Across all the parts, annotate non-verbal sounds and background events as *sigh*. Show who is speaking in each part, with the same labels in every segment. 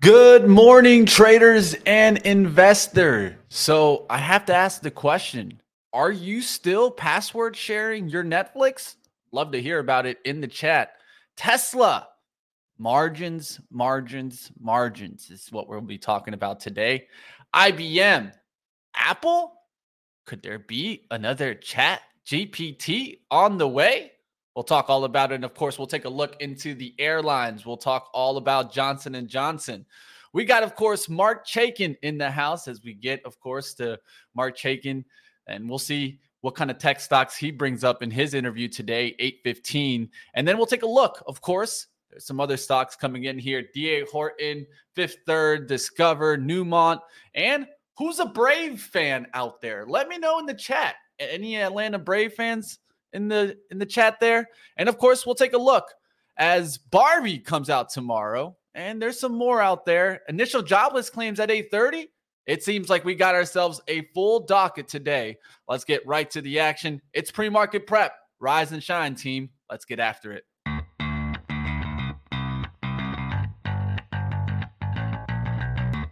Speaker 1: Good morning, traders and investors. So, I have to ask the question Are you still password sharing your Netflix? Love to hear about it in the chat. Tesla, margins, margins, margins is what we'll be talking about today. IBM, Apple, could there be another chat GPT on the way? We'll talk all about it. And of course, we'll take a look into the airlines. We'll talk all about Johnson and Johnson. We got, of course, Marc Chaikin in the house as we get, of course, to Marc Chaikin, and we'll see what kind of tech stocks he brings up in his interview today, 8:15. And then we'll take a look, of course. There's some other stocks coming in here. D.R. Horton, Fifth Third, Discover, Newmont, and who's a Brave fan out there? Let me know in the chat. Any Atlanta Brave fans? In the in the chat there. And of course, we'll take a look as Barbie comes out tomorrow. And there's some more out there. Initial jobless claims at 8:30. It seems like we got ourselves a full docket today. Let's get right to the action. It's pre-market prep. Rise and shine, team. Let's get after it.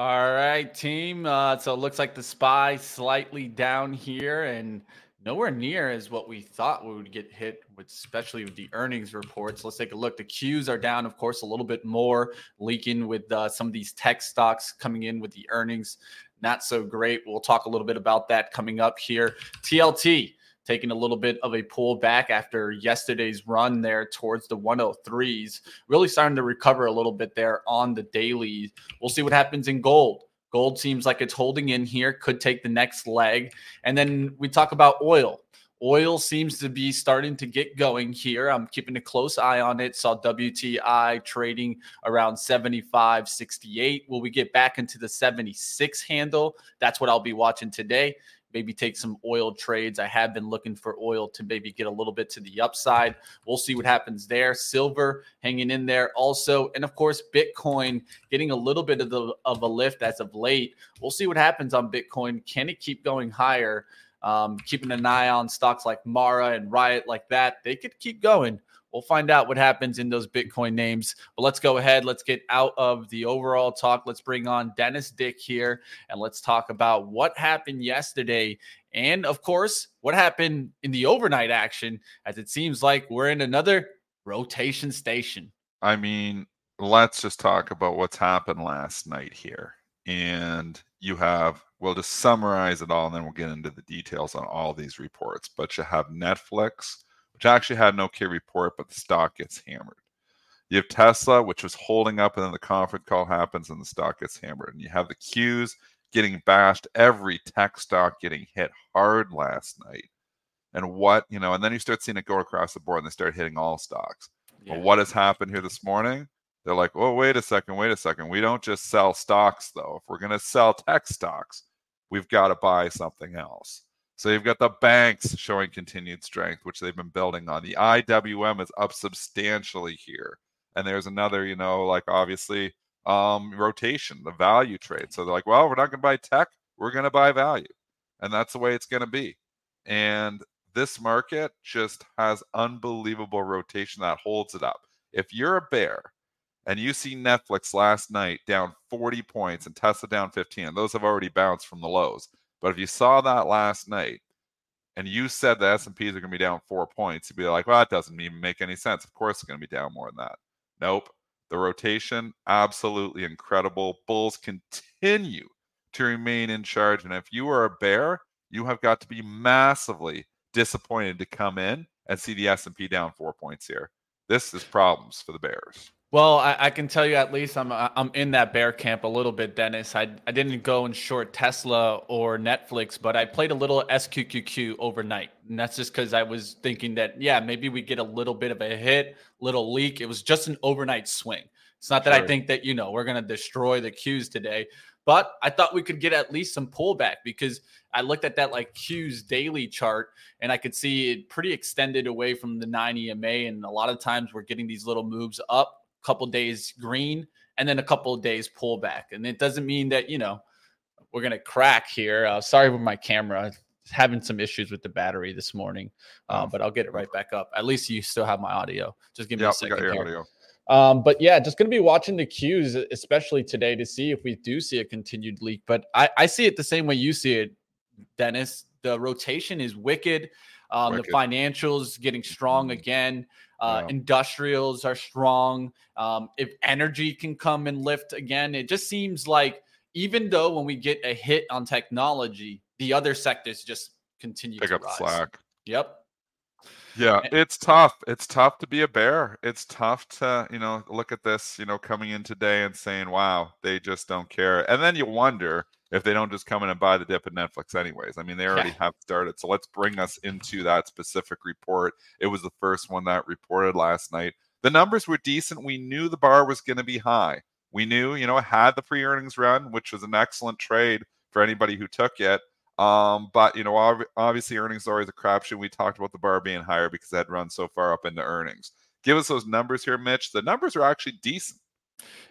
Speaker 1: All right, team. Uh, so it looks like the SPY slightly down here and nowhere near as what we thought we would get hit with, especially with the earnings reports. Let's take a look. The Qs are down, of course, a little bit more, leaking with uh, some of these tech stocks coming in with the earnings. Not so great. We'll talk a little bit about that coming up here. TLT taking a little bit of a pull back after yesterday's run there towards the 103s. Really starting to recover a little bit there on the daily. We'll see what happens in gold. Gold seems like it's holding in here, could take the next leg. And then we talk about oil. Oil seems to be starting to get going here. I'm keeping a close eye on it. Saw WTI trading around 75, 68. Will we get back into the 76 handle? That's what I'll be watching today maybe take some oil trades. I have been looking for oil to maybe get a little bit to the upside. We'll see what happens there. Silver hanging in there also. And of course, Bitcoin getting a little bit of the of a lift as of late. We'll see what happens on Bitcoin. Can it keep going higher? Um, keeping an eye on stocks like Mara and Riot like that. They could keep going. We'll find out what happens in those Bitcoin names. But let's go ahead. Let's get out of the overall talk. Let's bring on Dennis Dick here and let's talk about what happened yesterday. And of course, what happened in the overnight action, as it seems like we're in another rotation station.
Speaker 2: I mean, let's just talk about what's happened last night here. And you have, we'll just summarize it all and then we'll get into the details on all these reports. But you have Netflix which actually had an okay report, but the stock gets hammered. You have Tesla, which was holding up, and then the conference call happens and the stock gets hammered. And you have the Qs getting bashed, every tech stock getting hit hard last night. And what, you know, and then you start seeing it go across the board and they start hitting all stocks. Yeah. Well, what has happened here this morning? They're like, oh, wait a second, wait a second. We don't just sell stocks, though. If we're going to sell tech stocks, we've got to buy something else. So you've got the banks showing continued strength, which they've been building on. The IWM is up substantially here. And there's another, you know, like obviously um, rotation, the value trade. So they're like, well, we're not going to buy tech, we're going to buy value. And that's the way it's going to be. And this market just has unbelievable rotation that holds it up. If you're a bear and you see Netflix last night down 40 points and Tesla down 15, and those have already bounced from the lows. But if you saw that last night and you said the S&Ps are going to be down four points, you'd be like, well, that doesn't even make any sense. Of course it's going to be down more than that. Nope. The rotation, absolutely incredible. Bulls continue to remain in charge. And if you are a bear, you have got to be massively disappointed to come in and see the S&P down four points here. This is problems for the Bears.
Speaker 1: Well, I, I, can tell you at least I'm I'm in that bear camp a little bit, Dennis. I I didn't go and short Tesla or Netflix, but I played a little SQQQ overnight, and that's just because I was thinking that yeah, maybe we get a little bit of a hit, little leak. It was just an overnight swing. It's not that sure. I think that you know we're gonna destroy the Qs today, but I thought we could get at least some pullback because I looked at that like Q's daily chart and I could see it pretty extended away from the 9 EMA. And a lot of times we're getting these little moves up couple days green and then a couple of days pullback. And it doesn't mean that, you know, we're going to crack here. Uh, sorry for my camera. Having some issues with the battery this morning, uh, but I'll get it right back up. At least you still have my audio. Just give me yep, a second. Got your audio. Um, but yeah, just going to be watching the Qs, especially today, to see if we do see a continued leak. But I, I see it the same way you see it, Dennis. The rotation is wicked. Um. The financials getting strong mm-hmm. again. Uh, Industrials are strong. Um, if energy can come and lift again, it just seems like even though when we get a hit on technology, the other sectors just continue
Speaker 2: pick
Speaker 1: to
Speaker 2: up
Speaker 1: rise.
Speaker 2: slack.
Speaker 1: Yep.
Speaker 2: Yeah, it's tough. It's tough to be a bear. It's tough to, you know, look at this, you know, coming in today and saying, wow, they just don't care. And then you wonder if they don't just come in and buy the dip at Netflix, anyways. I mean, they already yeah. have started. So let's bring us into that specific report. It was the first one that reported last night. The numbers were decent. We knew the bar was going to be high. We knew, you know, it had the pre earnings run, which was an excellent trade for anybody who took it. Um, but you know, obviously, earnings are always a crapshoot. We talked about the bar being higher because that run so far up into earnings. Give us those numbers here, Mitch. The numbers are actually decent.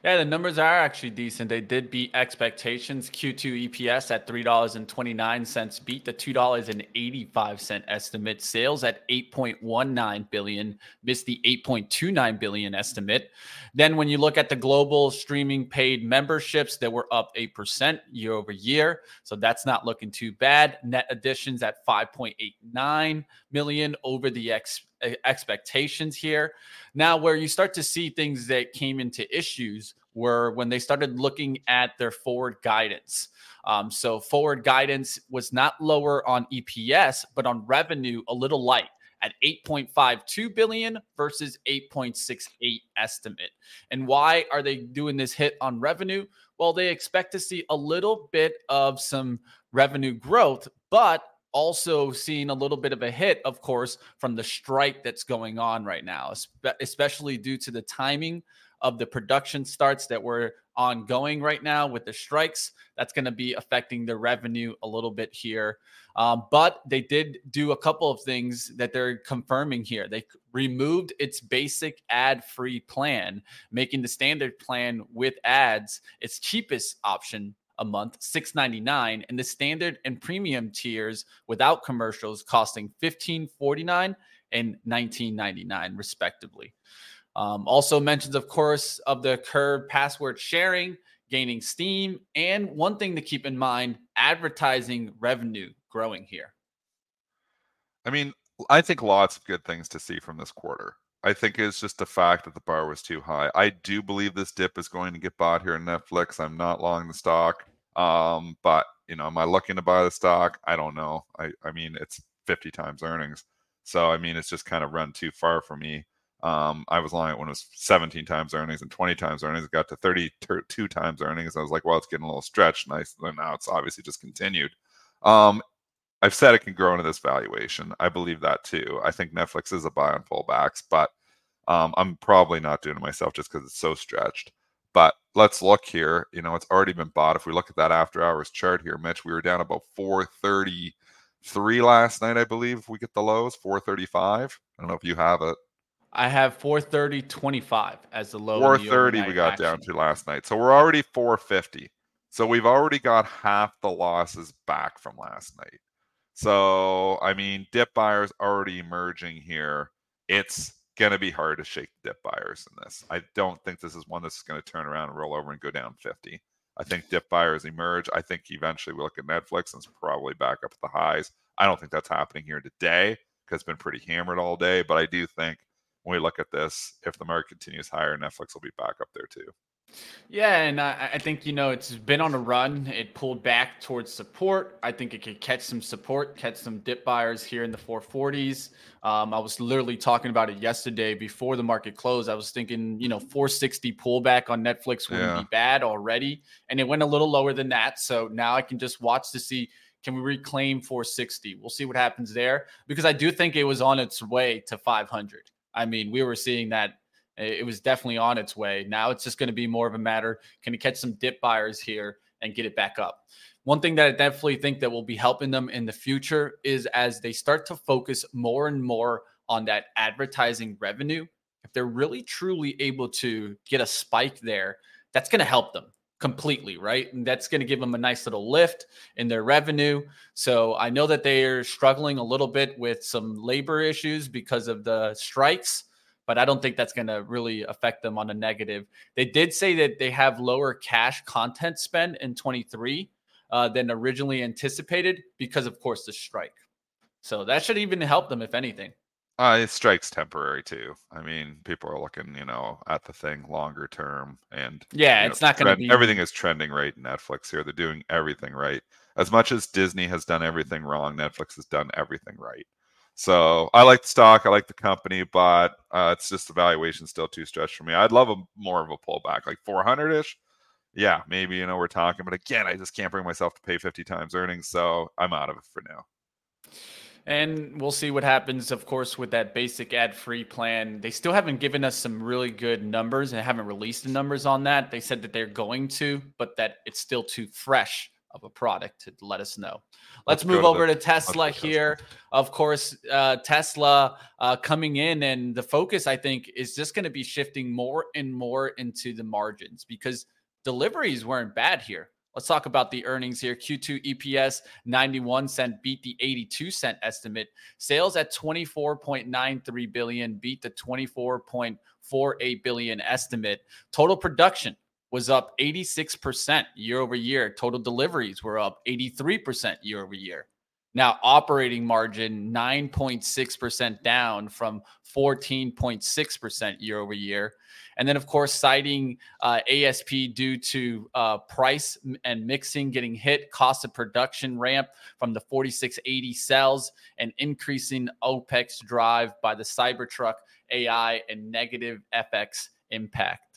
Speaker 1: Yeah, the numbers are actually decent. They did beat expectations. Q2 EPS at $3.29 beat the $2.85 estimate. Sales at 8.19 billion missed the 8.29 billion estimate. Then when you look at the global streaming paid memberships, they were up 8% year over year. So that's not looking too bad. Net additions at 5.89 million over the ex expectations here. Now, where you start to see things that came into issues were when they started looking at their forward guidance. Um, so, forward guidance was not lower on EPS, but on revenue, a little light at 8.52 billion versus 8.68 estimate. And why are they doing this hit on revenue? Well, they expect to see a little bit of some revenue growth, but also seeing a little bit of a hit, of course, from the strike that's going on right now, especially due to the timing of the production starts that were ongoing right now with the strikes. That's going to be affecting the revenue a little bit here. Um, but they did do a couple of things that they're confirming here. They removed its basic ad free plan, making the standard plan with ads its cheapest option a month, six ninety nine, and the standard and premium tiers without commercials costing fifteen forty nine and nineteen ninety nine, respectively. Um, also mentions, of course, of the curb password sharing gaining steam, and one thing to keep in mind: advertising revenue growing here.
Speaker 2: I mean, I think lots of good things to see from this quarter. I think it's just the fact that the bar was too high. I do believe this dip is going to get bought here in Netflix. I'm not long the stock. Um, but you know, am I looking to buy the stock? I don't know. I, I mean, it's 50 times earnings. So I mean, it's just kind of run too far for me. Um, I was long it when it was 17 times earnings and 20 times earnings. It got to 32 times earnings. I was like, well, it's getting a little stretched. Nice. And now it's obviously just continued. Um, I've said it can grow into this valuation. I believe that too. I think Netflix is a buy on pullbacks, but um, I'm probably not doing it myself just because it's so stretched. But let's look here. You know, it's already been bought. If we look at that after hours chart here, Mitch, we were down about 433 last night, I believe. If we get the lows, 435. I don't know if you have it.
Speaker 1: I have 430.25 as the low.
Speaker 2: 430 we got action. down to last night. So we're already 450. So we've already got half the losses back from last night. So, I mean, dip buyers already emerging here. It's going to be hard to shake the dip buyers in this. I don't think this is one that's going to turn around and roll over and go down 50. I think dip buyers emerge. I think eventually we look at Netflix and it's probably back up at the highs. I don't think that's happening here today because it's been pretty hammered all day. But I do think when we look at this, if the market continues higher, Netflix will be back up there too.
Speaker 1: Yeah, and I, I, think you know it's been on a run. It pulled back towards support. I think it could catch some support, catch some dip buyers here in the 440s. Um, I was literally talking about it yesterday before the market closed. I was thinking, you know, 460 pullback on Netflix wouldn't yeah. be bad already, and it went a little lower than that. So now I can just watch to see can we reclaim 460. We'll see what happens there because I do think it was on its way to 500. I mean, we were seeing that it was definitely on its way. Now it's just going to be more of a matter can it catch some dip buyers here and get it back up? One thing that I definitely think that will be helping them in the future is as they start to focus more and more on that advertising revenue, if they're really truly able to get a spike there, that's going to help them completely, right? And that's going to give them a nice little lift in their revenue. So I know that they are struggling a little bit with some labor issues because of the strikes but I don't think that's going to really affect them on a negative. They did say that they have lower cash content spend in 23 uh, than originally anticipated because, of course, the strike. So that should even help them, if anything.
Speaker 2: Uh, it strikes temporary too. I mean, people are looking, you know, at the thing longer term, and
Speaker 1: yeah, it's know, not going to be
Speaker 2: everything is trending right. Netflix here, they're doing everything right. As much as Disney has done everything wrong, Netflix has done everything right. So I like the stock, I like the company, but uh, it's just the valuation still too stretched for me. I'd love a more of a pullback, like 400 ish. Yeah, maybe you know we're talking, but again, I just can't bring myself to pay 50 times earnings, so I'm out of it for now.
Speaker 1: And we'll see what happens, of course, with that basic ad free plan. They still haven't given us some really good numbers and haven't released the numbers on that. They said that they're going to, but that it's still too fresh of a product to let us know. Let's, Let's move to over the, to Tesla here. Tesla. Of course, uh, Tesla uh, coming in, and the focus I think is just going to be shifting more and more into the margins because deliveries weren't bad here. Let's talk about the earnings here. Q2 EPS 91 cent beat the 82 cent estimate. Sales at 24.93 billion beat the 24.48 billion estimate. Total production was up 86% year over year. Total deliveries were up 83% year over year. Now, operating margin 9.6% down from 14.6% year over year. And then, of course, citing uh, ASP due to uh, price and mixing getting hit, cost of production ramp from the 4680 cells, and increasing OPEX drive by the Cybertruck AI and negative FX impact.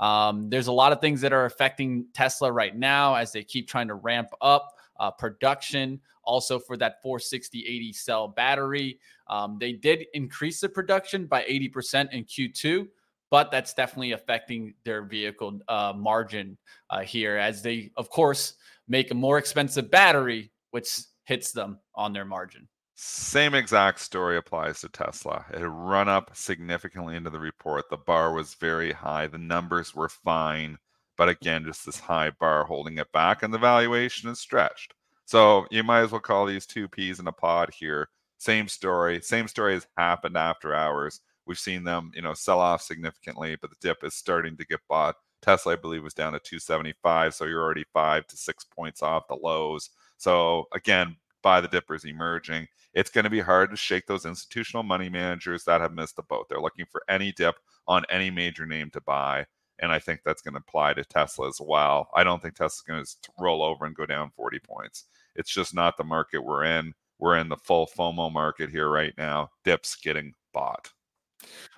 Speaker 1: Um, there's a lot of things that are affecting Tesla right now as they keep trying to ramp up uh, production. Also, for that 46080 cell battery, um, they did increase the production by 80% in Q2, but that's definitely affecting their vehicle uh, margin uh, here as they, of course, make a more expensive battery, which hits them on their margin.
Speaker 2: Same exact story applies to Tesla. It had run up significantly into the report. The bar was very high. The numbers were fine. But again, just this high bar holding it back, and the valuation is stretched. So you might as well call these two peas in a pod here. Same story. Same story has happened after hours. We've seen them, you know, sell off significantly, but the dip is starting to get bought. Tesla, I believe, was down to 275. So you're already five to six points off the lows. So again, buy the dippers emerging it's going to be hard to shake those institutional money managers that have missed the boat. They're looking for any dip on any major name to buy. And I think that's going to apply to Tesla as well. I don't think Tesla's going to roll over and go down 40 points. It's just not the market we're in. We're in the full FOMO market here right now. Dips getting bought.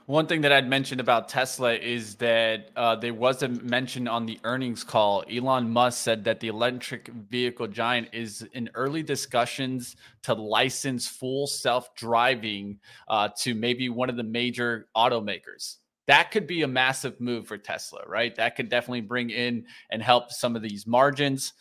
Speaker 1: One thing that I'd mentioned about Tesla is that uh, there was a mention on the earnings call. Elon Musk said that the electric vehicle giant is in early discussions to license full self driving uh, to maybe one of the major automakers. That could be a massive move for Tesla, right? That could definitely bring in and help some of these margins.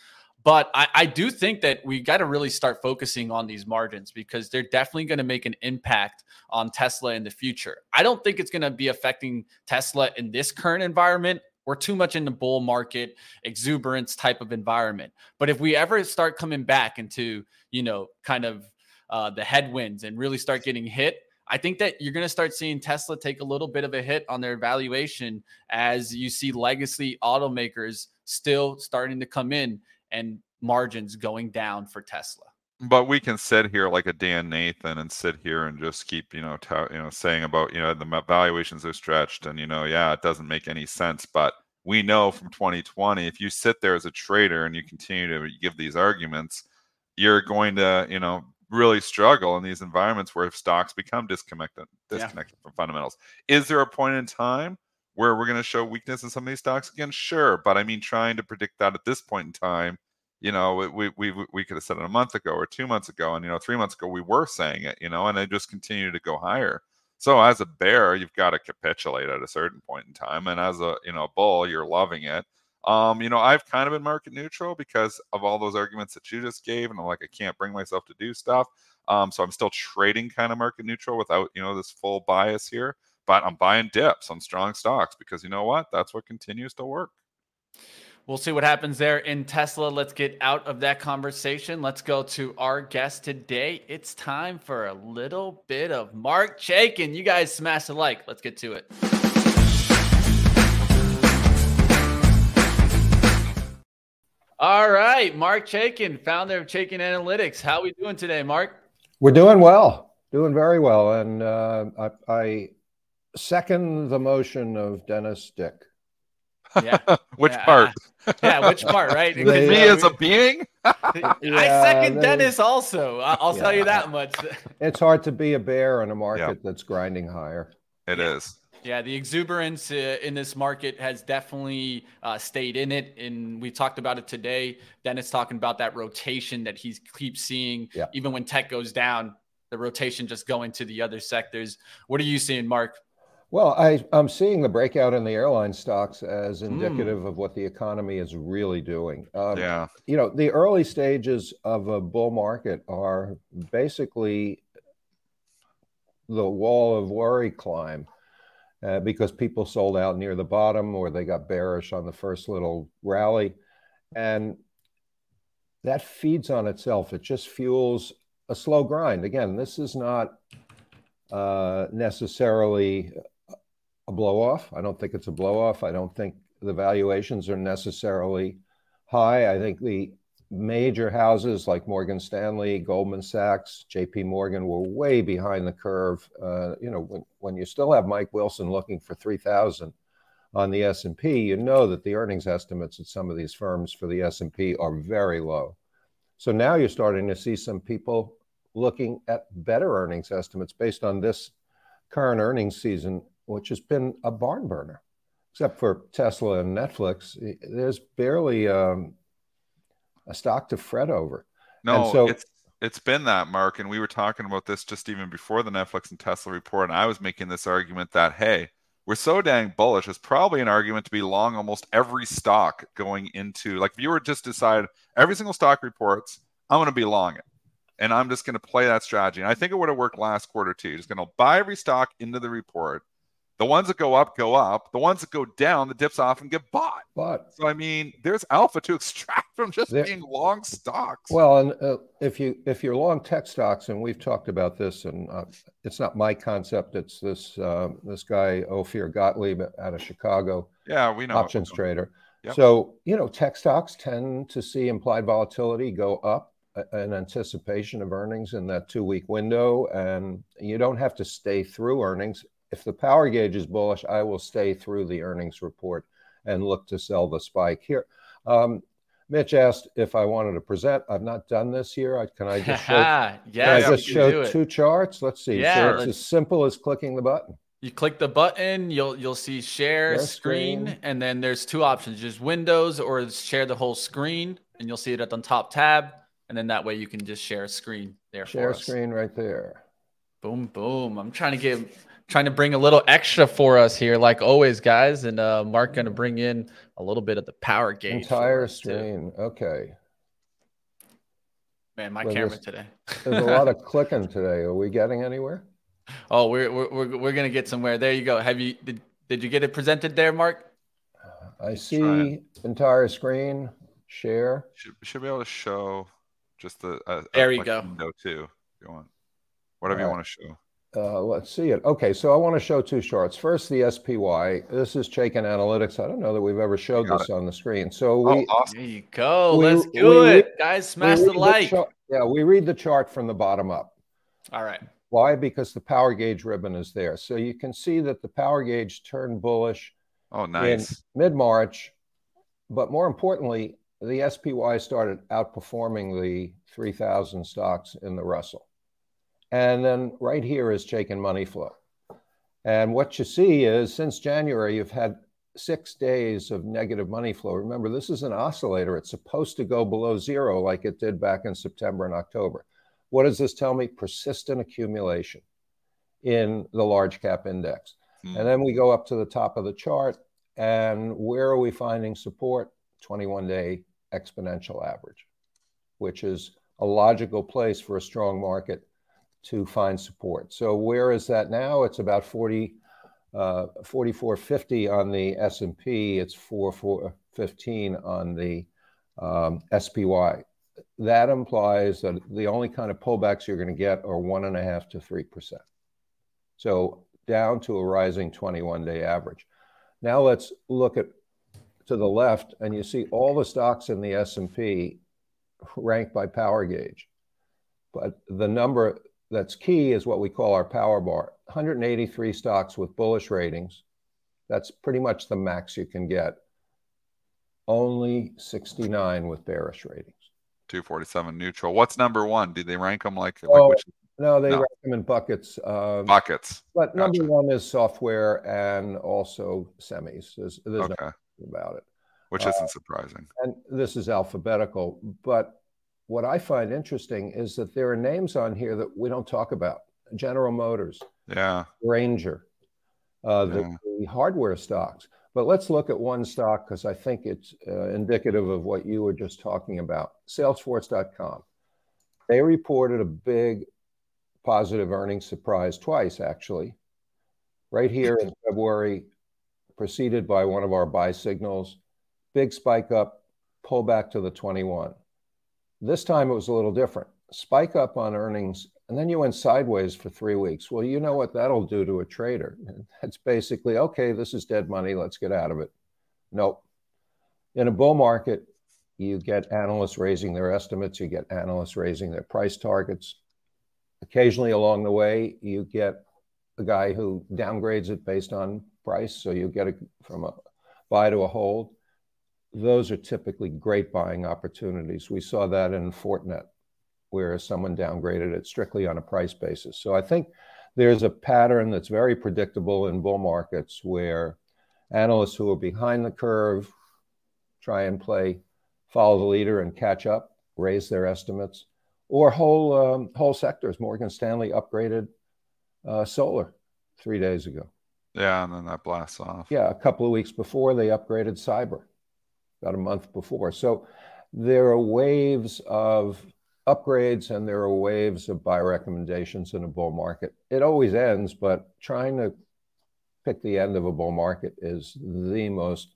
Speaker 1: But I, I do think that we got to really start focusing on these margins because they're definitely going to make an impact on Tesla in the future. I don't think it's going to be affecting Tesla in this current environment. We're too much in the bull market, exuberance type of environment. But if we ever start coming back into, you know, kind of uh, the headwinds and really start getting hit, I think that you're going to start seeing Tesla take a little bit of a hit on their valuation as you see legacy automakers still starting to come in and margins going down for Tesla.
Speaker 2: But we can sit here like a Dan Nathan and sit here and just keep, you know, t- you know, saying about, you know, the valuations are stretched and, you know, yeah, it doesn't make any sense. But we know from 2020 if you sit there as a trader and you continue to give these arguments, you're going to, you know, really struggle in these environments where stocks become disconnected disconnected yeah. from fundamentals. Is there a point in time where we're going to show weakness in some of these stocks again? Sure, but I mean, trying to predict that at this point in time, you know, we we we could have said it a month ago or two months ago, and you know, three months ago we were saying it, you know, and they just continue to go higher. So as a bear, you've got to capitulate at a certain point in time, and as a you know bull, you're loving it. Um, you know, I've kind of been market neutral because of all those arguments that you just gave, and I'm like, I can't bring myself to do stuff. Um, so I'm still trading kind of market neutral without you know this full bias here, but I'm buying dips on strong stocks because you know what? That's what continues to work.
Speaker 1: We'll see what happens there in Tesla. Let's get out of that conversation. Let's go to our guest today. It's time for a little bit of Marc Chaikin. You guys smash the like. Let's get to it. All right, Marc Chaikin, founder of Chaikin Analytics. How are we doing today, Marc?
Speaker 3: We're doing well, doing very well, and uh, I, I second the motion of Dennis Dick.
Speaker 2: Yeah. *laughs* which yeah. part?
Speaker 1: yeah, which part, right? *laughs*
Speaker 2: They, me as a being? *laughs*
Speaker 1: yeah, I second they, Dennis also. I'll yeah. tell you that much.
Speaker 3: it's hard to be a bear in a market that's grinding higher.
Speaker 2: It is.
Speaker 1: Yeah, the exuberance uh, in this market has definitely uh, stayed in it, and we talked about it today. Dennis talking about that rotation that he keeps seeing, yeah. even when tech goes down, the rotation just going to the other sectors. What are you seeing, Marc?
Speaker 3: Well, I, am seeing the breakout in the airline stocks as indicative mm. of what the economy is really doing.
Speaker 2: Um, yeah.
Speaker 3: You know, the early stages of a bull market are basically the wall of worry climb uh, because people sold out near the bottom or they got bearish on the first little rally. And that feeds on itself. It just fuels a slow grind. Again, this is not uh, necessarily a blow off. I don't think it's a blow off. I don't think the valuations are necessarily high. I think the major houses like Morgan Stanley, Goldman Sachs, JP Morgan were way behind the curve. Uh, you know, when, when you still have Mike Wilson looking for 3,000 on the S&P, you know that the earnings estimates at some of these firms for the S&P are very low. So now you're starting to see some people looking at better earnings estimates based on this current earnings season which has been a barn burner, except for Tesla and Netflix. There's barely um, a stock to fret over.
Speaker 2: No, so, it's it's been that Marc, and we were talking about this just even before the Netflix and Tesla report, and I was making this argument that hey, we're so dang bullish. It's probably an argument to be long almost every stock going into like if you were just decide every single stock reports, I'm going to be long it and I'm just going to play that strategy. And I think it would have worked last quarter too. Just going to buy every stock into the report, the ones that go up go up. The ones that go down, the dips often get bought.
Speaker 3: But
Speaker 2: so I mean, there's alpha to *laughs* extract from just there, being long stocks.
Speaker 3: Well, and uh, if you if you're long tech stocks, and we've talked about this, and uh, it's not my concept. It's this uh, this guy Ophir Gottlieb out of Chicago.
Speaker 2: Yeah, we know
Speaker 3: options trader. Yep. So you know, tech stocks tend to see implied volatility go up in anticipation of earnings in that two week window, and you don't have to stay through earnings if the power gauge is bullish, I will stay through the earnings report and look to sell the spike here. Um, Mitch asked if I wanted to present. I've not done this here. can I *laughs* just show,
Speaker 1: yeah,
Speaker 3: I just show two charts? Let's see. Yeah, so it's as simple as clicking the button.
Speaker 1: You click the button, you'll you'll see share, share screen, screen, and then there's two options: just Windows or share the whole screen, and you'll see it at the top tab, and then that way you can just share a screen there.
Speaker 3: Share screen right there.
Speaker 1: Boom, boom. I'm trying to get trying to bring a little extra for us here, like always, guys. And uh, Marc going to bring in a little bit of the power gauge.
Speaker 3: Entire screen. Too. Okay.
Speaker 1: Man, my so camera today. *laughs*
Speaker 3: there's a lot of *laughs* clicking today. Are we getting anywhere?
Speaker 1: Oh, we're we're we're, we're going to get somewhere. There you go. Have you did, did you get it presented there, Marc?
Speaker 3: I see entire screen. Share.
Speaker 2: Should should be able to show just the. Uh,
Speaker 1: there you go.
Speaker 2: Window too. If you want, whatever right. you want to show.
Speaker 3: Uh, let's see it. Okay, so I want to show two charts. First, the SPY. This is Chaikin Analytics. I don't know that we've ever showed this it. on the screen. So
Speaker 1: we, oh, awesome. there you go. We, Let's do it, read, guys. Smash the like.
Speaker 3: The yeah, we read the chart from the bottom up.
Speaker 1: All right.
Speaker 3: Why? Because the power gauge ribbon is there. So you can see that the power gauge turned bullish
Speaker 2: Oh, nice.
Speaker 3: In mid March, but more importantly, the SPY started outperforming the 3,000 stocks in the Russell. And then right here is Chaikin money flow. And what you see is since January, you've had six days of negative money flow. Remember, this is an oscillator. It's supposed to go below zero like it did back in September and October. What does this tell me? Persistent accumulation in the large cap index. Hmm. And then we go up to the top of the chart. And where are we finding support? 21 day exponential average, which is a logical place for a strong market to find support. So where is that now? It's about 40, uh, 4450 on the S&P. It's four, 4415 on the um, SPY. That implies that the only kind of pullbacks you're going to get are one and a half to three percent. So down to a rising 21-day average. Now let's look at to the left, and you see all the stocks in the S&P ranked by power gauge. But the number that's key is what we call our power bar 183 stocks with bullish ratings. That's pretty much the max you can get. Only 69 with bearish ratings.
Speaker 2: 247 neutral. What's number one? Did they rank them like?
Speaker 3: Oh,
Speaker 2: like
Speaker 3: no, they no. rank them in buckets.
Speaker 2: Um, buckets.
Speaker 3: But gotcha. number one is software and also semis. There's, there's okay. no about it.
Speaker 2: Which isn't uh, surprising.
Speaker 3: And this is alphabetical. But what I find interesting is that there are names on here that we don't talk about. General Motors,
Speaker 2: yeah,
Speaker 3: Grainger, uh, the, yeah. the, hardware stocks. But let's look at one stock because I think it's uh, indicative of what you were just talking about. Salesforce.com. They reported a big positive earnings surprise twice, actually. Right here in February, preceded by one of our buy signals, big spike up, pull back to the 21. This time it was a little different. Spike up on earnings, and then you went sideways for three weeks. Well, you know what that'll do to a trader. *laughs* That's basically okay, this is dead money, let's get out of it. Nope. In a bull market, you get analysts raising their estimates, you get analysts raising their price targets. Occasionally along the way, you get a guy who downgrades it based on price. So you get it from a buy to a hold those are typically great buying opportunities. We saw that in Fortinet, where someone downgraded it strictly on a price basis. So I think there's a pattern that's very predictable in bull markets where analysts who are behind the curve try and play follow the leader and catch up, raise their estimates, or whole um, whole sectors. Morgan Stanley upgraded uh, solar three days ago.
Speaker 2: Yeah, and then that blasts off.
Speaker 3: Yeah, a couple of weeks before they upgraded cyber about a month before. So there are waves of upgrades and there are waves of buy recommendations in a bull market. It always ends, but trying to pick the end of a bull market is the most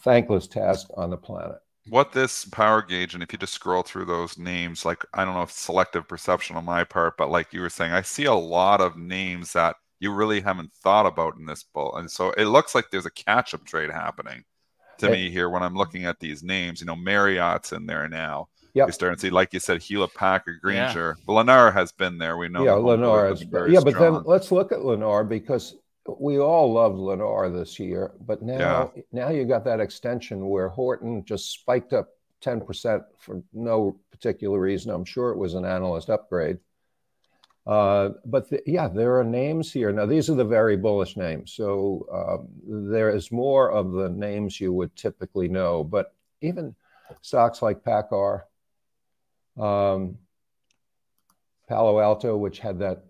Speaker 3: thankless task on the planet.
Speaker 2: What this power gauge, and if you just scroll through those names, like I don't know if selective perception on my part, but like you were saying, I see a lot of names that you really haven't thought about in this bull. And so it looks like there's a catch up trade happening to me here when I'm looking at these names. You know, Marriott's in there now.
Speaker 3: Yeah,
Speaker 2: we starting to see, like you said, Hewlett Packard, Grainger. Yeah. Lennar has been there. We know.
Speaker 3: Yeah, Lennar has been. Yeah, but then let's look at Lennar because we all loved Lennar this year, but now yeah. now you got that extension where Horton just spiked up 10% for no particular reason. I'm sure it was an analyst upgrade. Uh, but the, yeah, there are names here. Now, these are the very bullish names. So um, there is more of the names you would typically know. But even stocks like PACCAR, um, Palo Alto, which had that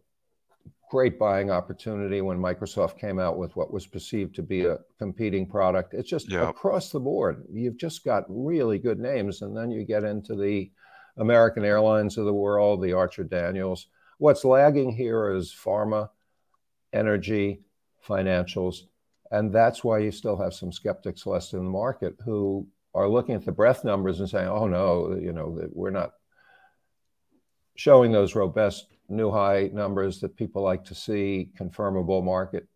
Speaker 3: great buying opportunity when Microsoft came out with what was perceived to be a competing product. It's just yep. across the board. You've just got really good names. And then you get into the American Airlines of the world, the Archer Daniels What's lagging here is pharma, energy, financials. And that's why you still have some skeptics left in the market who are looking at the breath numbers and saying, oh, no, you know, we're not showing those robust new high numbers that people like to see confirm a bull market.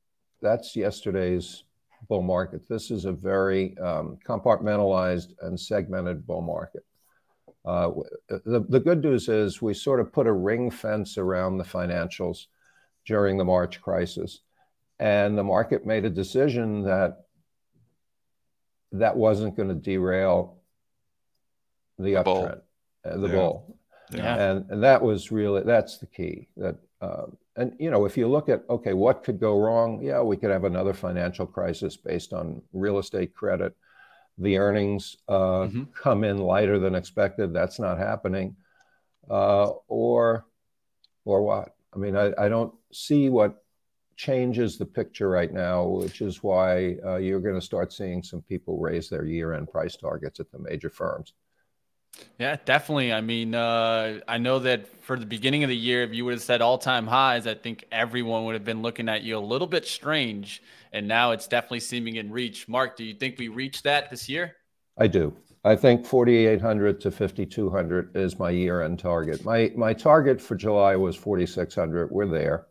Speaker 3: That's yesterday's bull market. This is a very um, compartmentalized and segmented bull market. Uh, the, the good news is we sort of put a ring fence around the financials during the March crisis. and the market made a decision that that wasn't going to derail the,
Speaker 2: The bull.
Speaker 3: uptrend, uh, the
Speaker 2: Yeah.
Speaker 3: bull,
Speaker 1: Yeah.
Speaker 3: and and that was really that's the key. That um, and you know if you look at okay, what could go wrong? Yeah, we could have another financial crisis based on real estate credit. The earnings uh,
Speaker 1: Mhm.
Speaker 3: come in lighter than expected. That's not happening, uh, or or what? I mean, I, I don't see what changes the picture right now, which is why uh, you're going to start seeing some people raise their year-end price targets at the major firms.
Speaker 1: Yeah, definitely. I mean, uh, I know that for the beginning of the year, if you would have said all time highs, I think everyone would have been looking at you a little bit strange. And now it's definitely seeming in reach. Marc, do you think we reached that this year?
Speaker 3: I do. I think 4,800 to 5,200 is my year-end target. My my target for July was 4,600. We're there,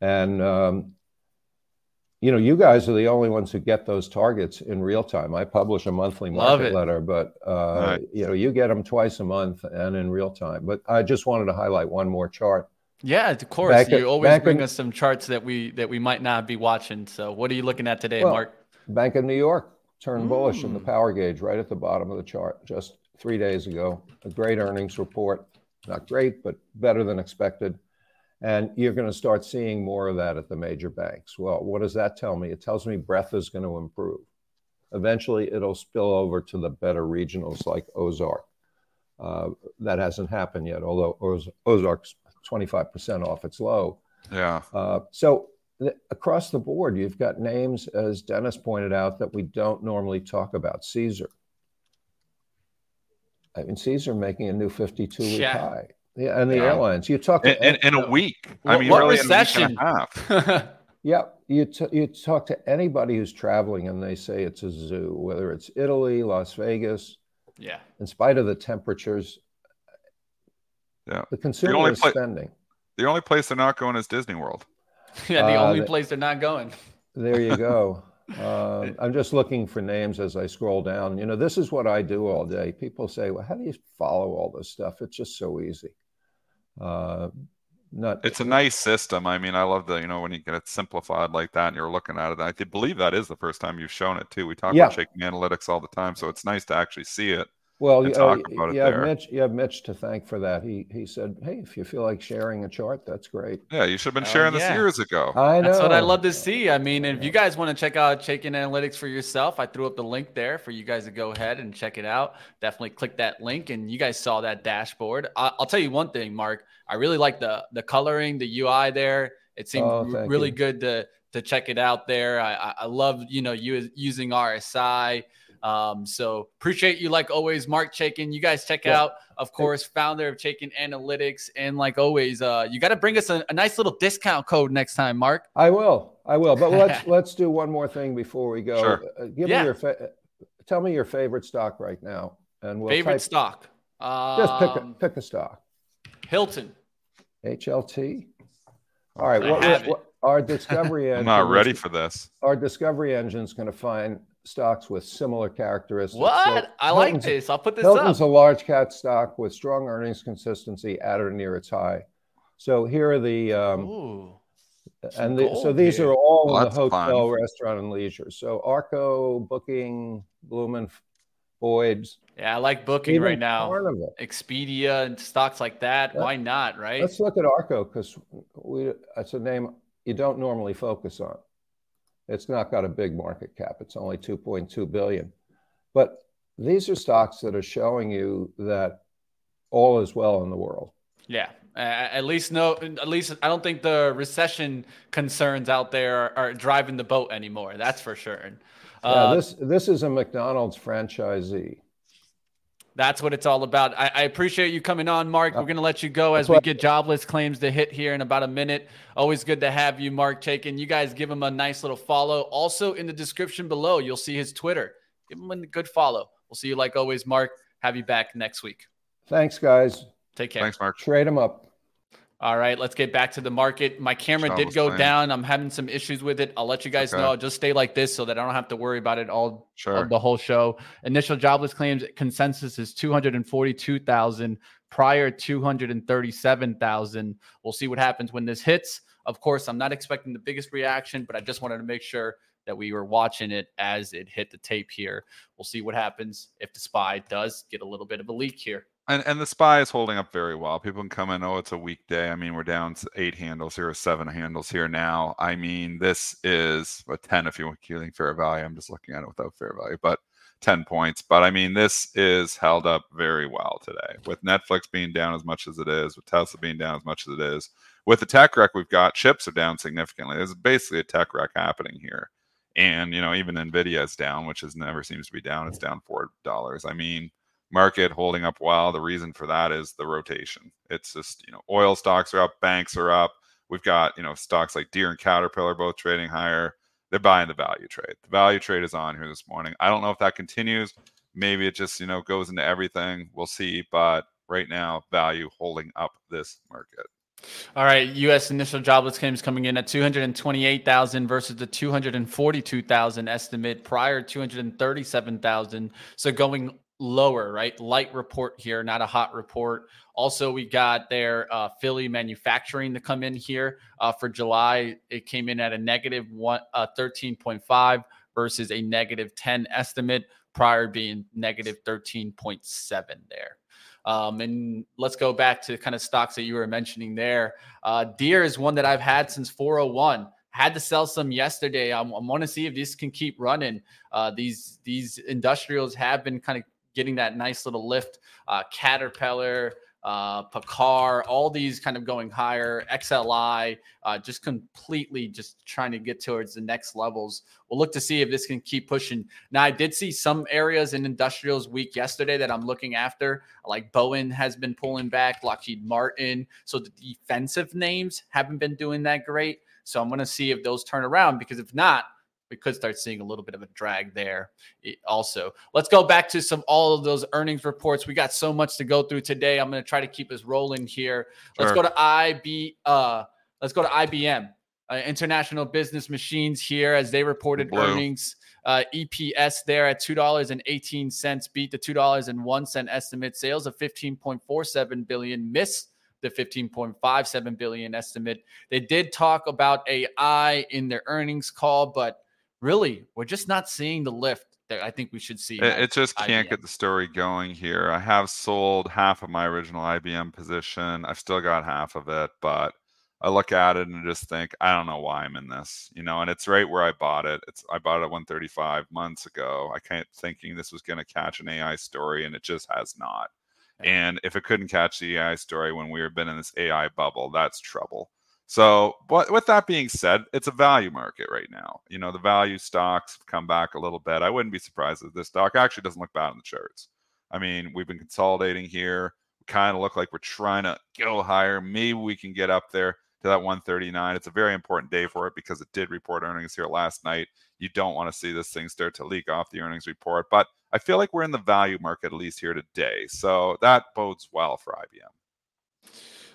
Speaker 3: and um, you know, you guys are the only ones who get those targets in real time. I publish a monthly market letter, but uh,
Speaker 2: Right.
Speaker 3: you know, you get them twice a month and in real time. But I just wanted to highlight one more chart.
Speaker 1: Yeah, of course.
Speaker 3: Back
Speaker 1: you always bring
Speaker 3: in-
Speaker 1: us some charts that we that we might not be watching. So, what are you looking at today,
Speaker 3: Well,
Speaker 1: Marc?
Speaker 3: Bank of New York turned bullish in the
Speaker 1: Mm.
Speaker 3: power gauge right at the bottom of the chart just three days ago. A great earnings report. Not great, but better than expected. And you're going to start seeing more of that at the major banks. Well, what does that tell me? It tells me breadth is going to improve. Eventually, it'll spill over to the better regionals like Ozark. Uh, that hasn't happened yet, although Oz- Ozark's 25% off its low.
Speaker 2: Yeah.
Speaker 3: Uh, so th- across the board, you've got names, as Dennis pointed out, that we don't normally talk about. Caesar. I mean, Caesar making a new 52 week
Speaker 1: Yeah.
Speaker 3: high. Yeah, and the
Speaker 2: Yeah.
Speaker 3: airlines. You talk
Speaker 2: In, in, in a week. I
Speaker 1: What-
Speaker 2: mean,
Speaker 1: what
Speaker 2: really, in a week
Speaker 1: recession?
Speaker 2: a half. *laughs*
Speaker 3: yeah, you t- you talk to anybody who's traveling, and they say it's a zoo. Whether it's Italy, Las Vegas,
Speaker 1: yeah.
Speaker 3: in spite of the temperatures,
Speaker 2: Yeah.
Speaker 3: the consumer
Speaker 2: only
Speaker 3: is
Speaker 2: pla-
Speaker 3: spending.
Speaker 2: The only place they're not going is Disney World. *laughs*
Speaker 1: Yeah, the
Speaker 3: Uh,
Speaker 1: only
Speaker 3: the-
Speaker 1: place they're not going. *laughs*
Speaker 3: There you go. Um, I'm just looking for names as I scroll down. You know, this is what I do all day. People say, "Well, how do you follow all this stuff?" It's just so easy. Uh, not.
Speaker 2: It's a nice system. I mean, I love the, you know, when you get it simplified like that and you're looking at it. I believe that is the first time you've shown it too. We talk
Speaker 3: Yeah.
Speaker 2: about Chaikin Analytics all the time. So it's nice to actually see it.
Speaker 3: Well.
Speaker 2: and
Speaker 3: You,
Speaker 2: talk
Speaker 3: uh,
Speaker 2: about it
Speaker 3: you have
Speaker 2: there.
Speaker 3: Mitch. You have Mitch to thank for that. He he said, "Hey, if you feel like sharing a chart, that's great."
Speaker 2: Yeah, you should have been
Speaker 1: Oh,
Speaker 2: sharing this
Speaker 1: yeah.
Speaker 2: years ago.
Speaker 3: I know.
Speaker 1: That's what I love to see. I mean, if you guys want to check out Chaikin Analytics for yourself, I threw up the link there for you guys to go ahead and check it out. Definitely click that link, and you guys saw that dashboard. I- I'll tell you one thing, Marc. I really like the the coloring, the UI there. It seemed
Speaker 3: Oh,
Speaker 1: really
Speaker 3: you.
Speaker 1: good to to check it out there. I, I, I love you know you using RSI. Um, so appreciate you like always, Marc Chaikin. You guys check
Speaker 3: Yeah.
Speaker 1: out, of course, founder of Chaikin Analytics, and like always, uh, you got to bring us a, a nice little discount code next time, Marc.
Speaker 3: I will. I will. But let's *laughs* let's do one more thing before we go.
Speaker 2: Sure.
Speaker 3: Uh, give
Speaker 1: Yeah.
Speaker 3: me your fa- tell me your favorite stock right now, and we'll
Speaker 1: Favorite
Speaker 3: type-
Speaker 1: stock?
Speaker 3: Just pick a
Speaker 1: Um,
Speaker 3: pick a stock.
Speaker 1: Hilton.
Speaker 3: HLT. All right. What, what, what- our discovery *laughs*
Speaker 2: I'm
Speaker 3: engine.
Speaker 2: not ready
Speaker 3: is-
Speaker 2: for this.
Speaker 3: Our discovery engine is going to find stocks with similar characteristics.
Speaker 1: What?
Speaker 3: So
Speaker 1: I like
Speaker 3: Hilton's-
Speaker 1: this. I'll put this
Speaker 3: Hilton's
Speaker 1: up.
Speaker 3: a large cap stock with strong earnings consistency at or near its high. So here are the um,
Speaker 1: Ooh.
Speaker 3: and the, so these
Speaker 1: here.
Speaker 3: are all
Speaker 2: Well,
Speaker 3: in the hotel,
Speaker 2: fun.
Speaker 3: restaurant, and leisure. So Arco, Booking, Bloomin', Boyd's,
Speaker 1: Yeah, I like booking right now.
Speaker 3: Carnival.
Speaker 1: Expedia and stocks like that.
Speaker 3: Yeah.
Speaker 1: Why not? Right?
Speaker 3: Let's look at Arco because we it's a name you don't normally focus on. It's not got a big market cap. It's only 2.2 billion. But these are stocks that are showing you that all is well in the world.
Speaker 1: Yeah. Uh, at least no. At least I don't think the recession concerns out there are, are driving the boat anymore. That's for sure.
Speaker 3: Yeah,
Speaker 1: Uh,
Speaker 3: this this is a McDonald's franchisee.
Speaker 1: That's what it's all about. I, I appreciate you coming on, Marc. Uh, We're going to let you go as we get jobless claims to hit here in about a minute. Always good to have you, Marc Chaikin. You guys give him a nice little follow. Also, in the description below, you'll see his Twitter. Give him a good follow. We'll see you like always, Marc. Have you back next week.
Speaker 3: Thanks, guys.
Speaker 1: Take care.
Speaker 2: Thanks, Marc.
Speaker 3: Trade them up.
Speaker 1: All right, let's get back to the market. My camera did go down. I'm having some issues with it. I'll let you guys
Speaker 2: Okay.
Speaker 1: know. I'll just stay like this so that I don't have to worry about it all
Speaker 2: Sure.
Speaker 1: the whole show. Initial jobless claims consensus is 242,000, prior 237,000. We'll see what happens when this hits. Of course, I'm not expecting the biggest reaction, but I just wanted to make sure that we were watching it as it hit the tape here. We'll see what happens if the SPY does get a little bit of a leak here.
Speaker 2: And and the SPY is holding up very well. People can come in, oh, it's a weekday. I mean, we're down eight handles here, seven handles here now. I mean, this is a 10 if you're using fair value. I'm just looking at it without fair value, but 10 points. But I mean, this is held up very well today with Netflix being down as much as it is, with Tesla being down as much as it is. With the tech wreck we've got, chips are down significantly. There's basically a tech wreck happening here. And, you know, even Nvidia is down, which is never seems to be down. It's down $4. I mean, market holding up well. The reason for that is the rotation. It's just, you know, oil stocks are up, banks are up. We've got, you know, stocks like Deere and Caterpillar both trading higher. They're buying the value trade. The value trade is on here this morning. I don't know if that continues. Maybe it just, you know, goes into everything. We'll see. But right now, value holding up this market.
Speaker 1: All right, U.S. initial jobless claims coming in at 228,000 versus the 242,000 estimate prior, 237,000. So going lower, right? Light report here, not a hot report. Also, we got their uh, Philly manufacturing to come in here uh, for July. It came in at a negative one, uh, 13.5 versus a negative 10 estimate prior being negative 13.7 there. Um, and let's go back to kind of stocks that you were mentioning there. Uh, Deere is one that I've had since 401. Had to sell some yesterday. I, I want to see if this can keep running. Uh, these these industrials have been kind of getting that nice little lift. Uh, Caterpillar, uh, PACCAR, all these kind of going higher, XLI, uh, just completely just trying to get towards the next levels. We'll look to see if this can keep pushing. Now, I did see some areas in industrials week yesterday that I'm looking after, like Boeing has been pulling back, Lockheed Martin. So the defensive names haven't been doing that great. So I'm going to see if those turn around because if not, we could start seeing a little bit of a drag there also. Let's go back to some all of those earnings reports. We got so much to go through today. I'm going to try to keep us rolling here. Sure. Let's go to IB uh let's go to IBM. Uh, International Business Machines here as they reported Blue. earnings. Uh, EPS there at two dollars and eighteen cents, beat the two dollars and one cent estimate. Sales of fifteen point four seven billion, missed the 15.57 billion estimate. They did talk about AI in their earnings call, but really, we're just not seeing the lift that I think we should see.
Speaker 2: It, it just can't IBM. get the story going here. I have sold half of my original IBM position. I've still got half of it, but I look at it and just think, I don't know why I'm in this, you know, and it's right where I bought it. It's I bought it at 135 months ago. I kept thinking this was going to catch an AI story, and it just has not. And if it couldn't catch the AI story when we have been in this AI bubble, that's trouble. So, but with that being said, it's a value market right now. You know, the value stocks have come back a little bit. I wouldn't be surprised if this stock actually doesn't look bad on the charts. I mean, we've been consolidating here. We kind of look like we're trying to go higher. Maybe we can get up there to that 139. It's a very important day for it because it did report earnings here last night. You don't want to see this thing start to leak off the earnings report, but I feel like we're in the value market at least here today. So that bodes well for IBM.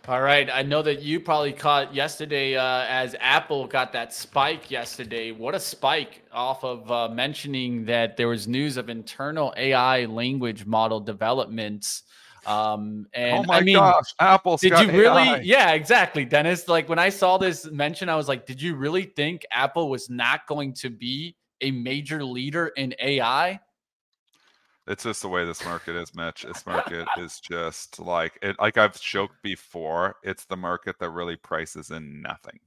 Speaker 1: All right. I know that you probably caught yesterday uh, as Apple got that spike yesterday. What a spike off of uh, mentioning that there was news of internal AI language model developments. Um, and
Speaker 2: oh my
Speaker 1: I mean,
Speaker 2: gosh, Apple.
Speaker 1: Did you really? AI. Yeah, exactly, Dennis. Like when I saw this mention, I was like, did you really think Apple was not going to be a major leader in AI?
Speaker 2: It's just the way this market is, Mitch. This market is just like it. Like I've joked before, it's the market that really prices in nothing.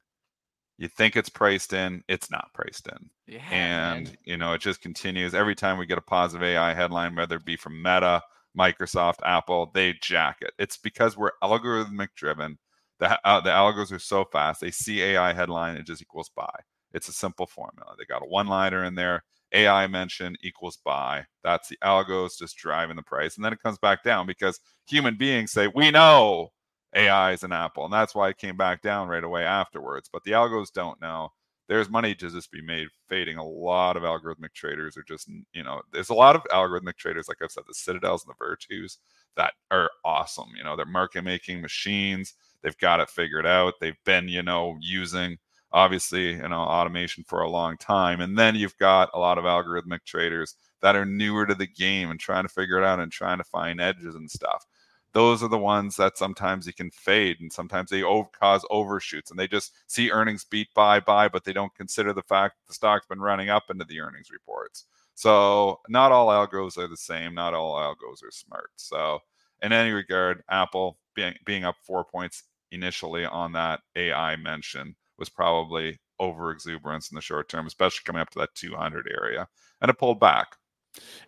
Speaker 2: You think it's priced in, it's not priced in, yeah, and man. you know it just continues. Every time we get a positive AI headline, whether it be from Meta, Microsoft, Apple, they jack it. It's because we're algorithmic driven. The uh, the algos are so fast. They see AI headline, it just equals buy. It's a simple formula. They got a one liner in there AI mention equals buy. That's the algos just driving the price. And then it comes back down because human beings say, we know AI is an Apple. And that's why it came back down right away afterwards. But the algos don't know. There's money to just be made fading. A lot of algorithmic traders are just, you know, there's a lot of algorithmic traders, like I've said, the Citadels and the Virtus that are awesome. You know, they're market making machines. They've got it figured out. They've been, you know, using obviously you know automation for a long time and then you've got a lot of algorithmic traders that are newer to the game and trying to figure it out and trying to find edges and stuff. Those are the ones that sometimes you can fade and sometimes they over- cause overshoots and they just see earnings beat by by but they don't consider the fact the stock's been running up into the earnings reports. So not all algos are the same not all algos are smart. So in any regard apple being, being up four points initially on that ai mention was probably over exuberance in the short term especially coming up to that 200 area and it pulled back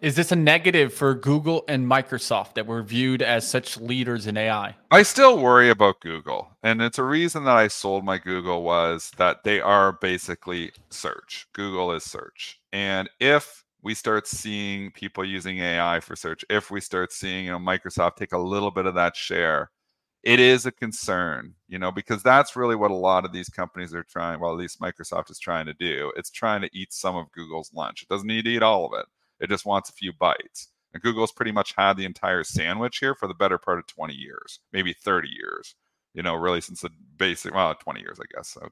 Speaker 1: is this a negative for Google and Microsoft that were viewed as such leaders in AI?
Speaker 2: I still worry about Google. And it's a reason that I sold my Google was that they are basically search. Google is search. And if we start seeing people using AI for search, if we start seeing, you know, Microsoft take a little bit of that share, it is a concern, you know, because that's really what a lot of these companies are trying, well, at least Microsoft is trying to do. It's trying to eat some of Google's lunch. It doesn't need to eat all of it it just wants a few bites. And Google's pretty much had the entire sandwich here for the better part of 20 years, maybe 30 years. You know, really since the basic, well, 20 years, I guess. So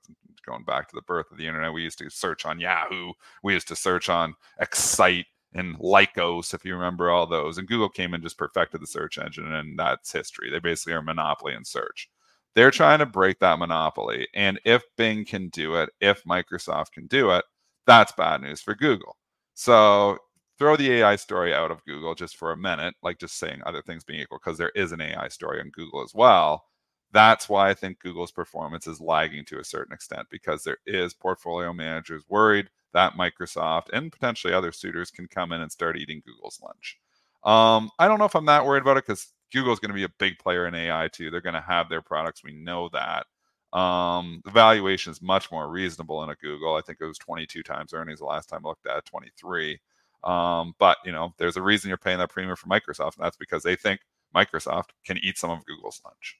Speaker 2: going back to the birth of the internet, we used to search on Yahoo, we used to search on Excite and Lycos, if you remember all those. And Google came and just perfected the search engine, and that's history. They basically are a monopoly in search. They're trying to break that monopoly. And if Bing can do it, if Microsoft can do it, that's bad news for Google. So throw the AI story out of Google just for a minute, like just saying other things being equal, because there is an AI story on Google as well. That's why I think Google's performance is lagging to a certain extent because there is portfolio managers worried that Microsoft and potentially other suitors can come in and start eating Google's lunch. Um, I don't know if I'm that worried about it because Google's going to be a big player in AI too. They're going to have their products. We know that. Um, the valuation is much more reasonable in a Google. I think it was 22 times earnings the last time I looked at it, 23. Um, but you know, there's a reason you're paying that premium for Microsoft, and that's because they think Microsoft can eat some of Google's lunch.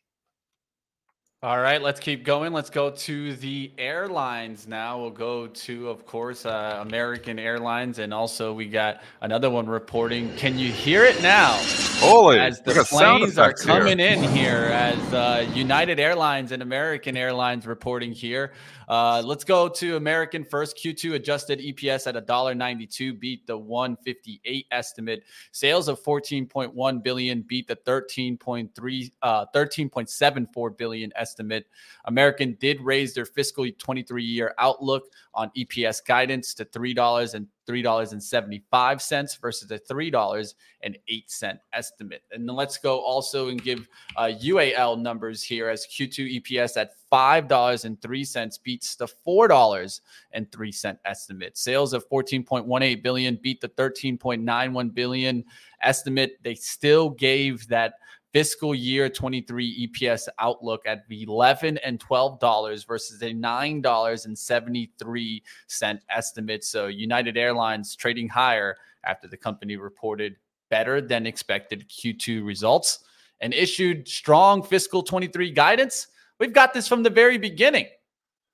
Speaker 1: All right, let's keep going. Let's go to the airlines now. We'll go to, of course, uh, American Airlines, and also we got another one reporting. Can you hear it now?
Speaker 2: Holy!
Speaker 1: As the planes are coming here. in here, as uh, United Airlines and American Airlines reporting here. Uh, let's go to American first. Q2 adjusted EPS at $1.92 beat the 158 estimate. Sales of 14.1 billion beat the 13.3 uh, 13.74 billion estimate. American did raise their fiscal 23 year outlook on EPS guidance to three dollars and $3.75 versus a $3.08 estimate. And then let's go also and give uh, UAL numbers here as Q2 EPS at $5.03 beats the $4.03 estimate. Sales of 14.18 billion beat the 13.91 billion estimate. They still gave that fiscal year 23 EPS outlook at 11 and 12 dollars versus a 9 dollars and 73 cent estimate. So United Airlines trading higher after the company reported better than expected Q2 results and issued strong fiscal 23 guidance. We've got this from the very beginning.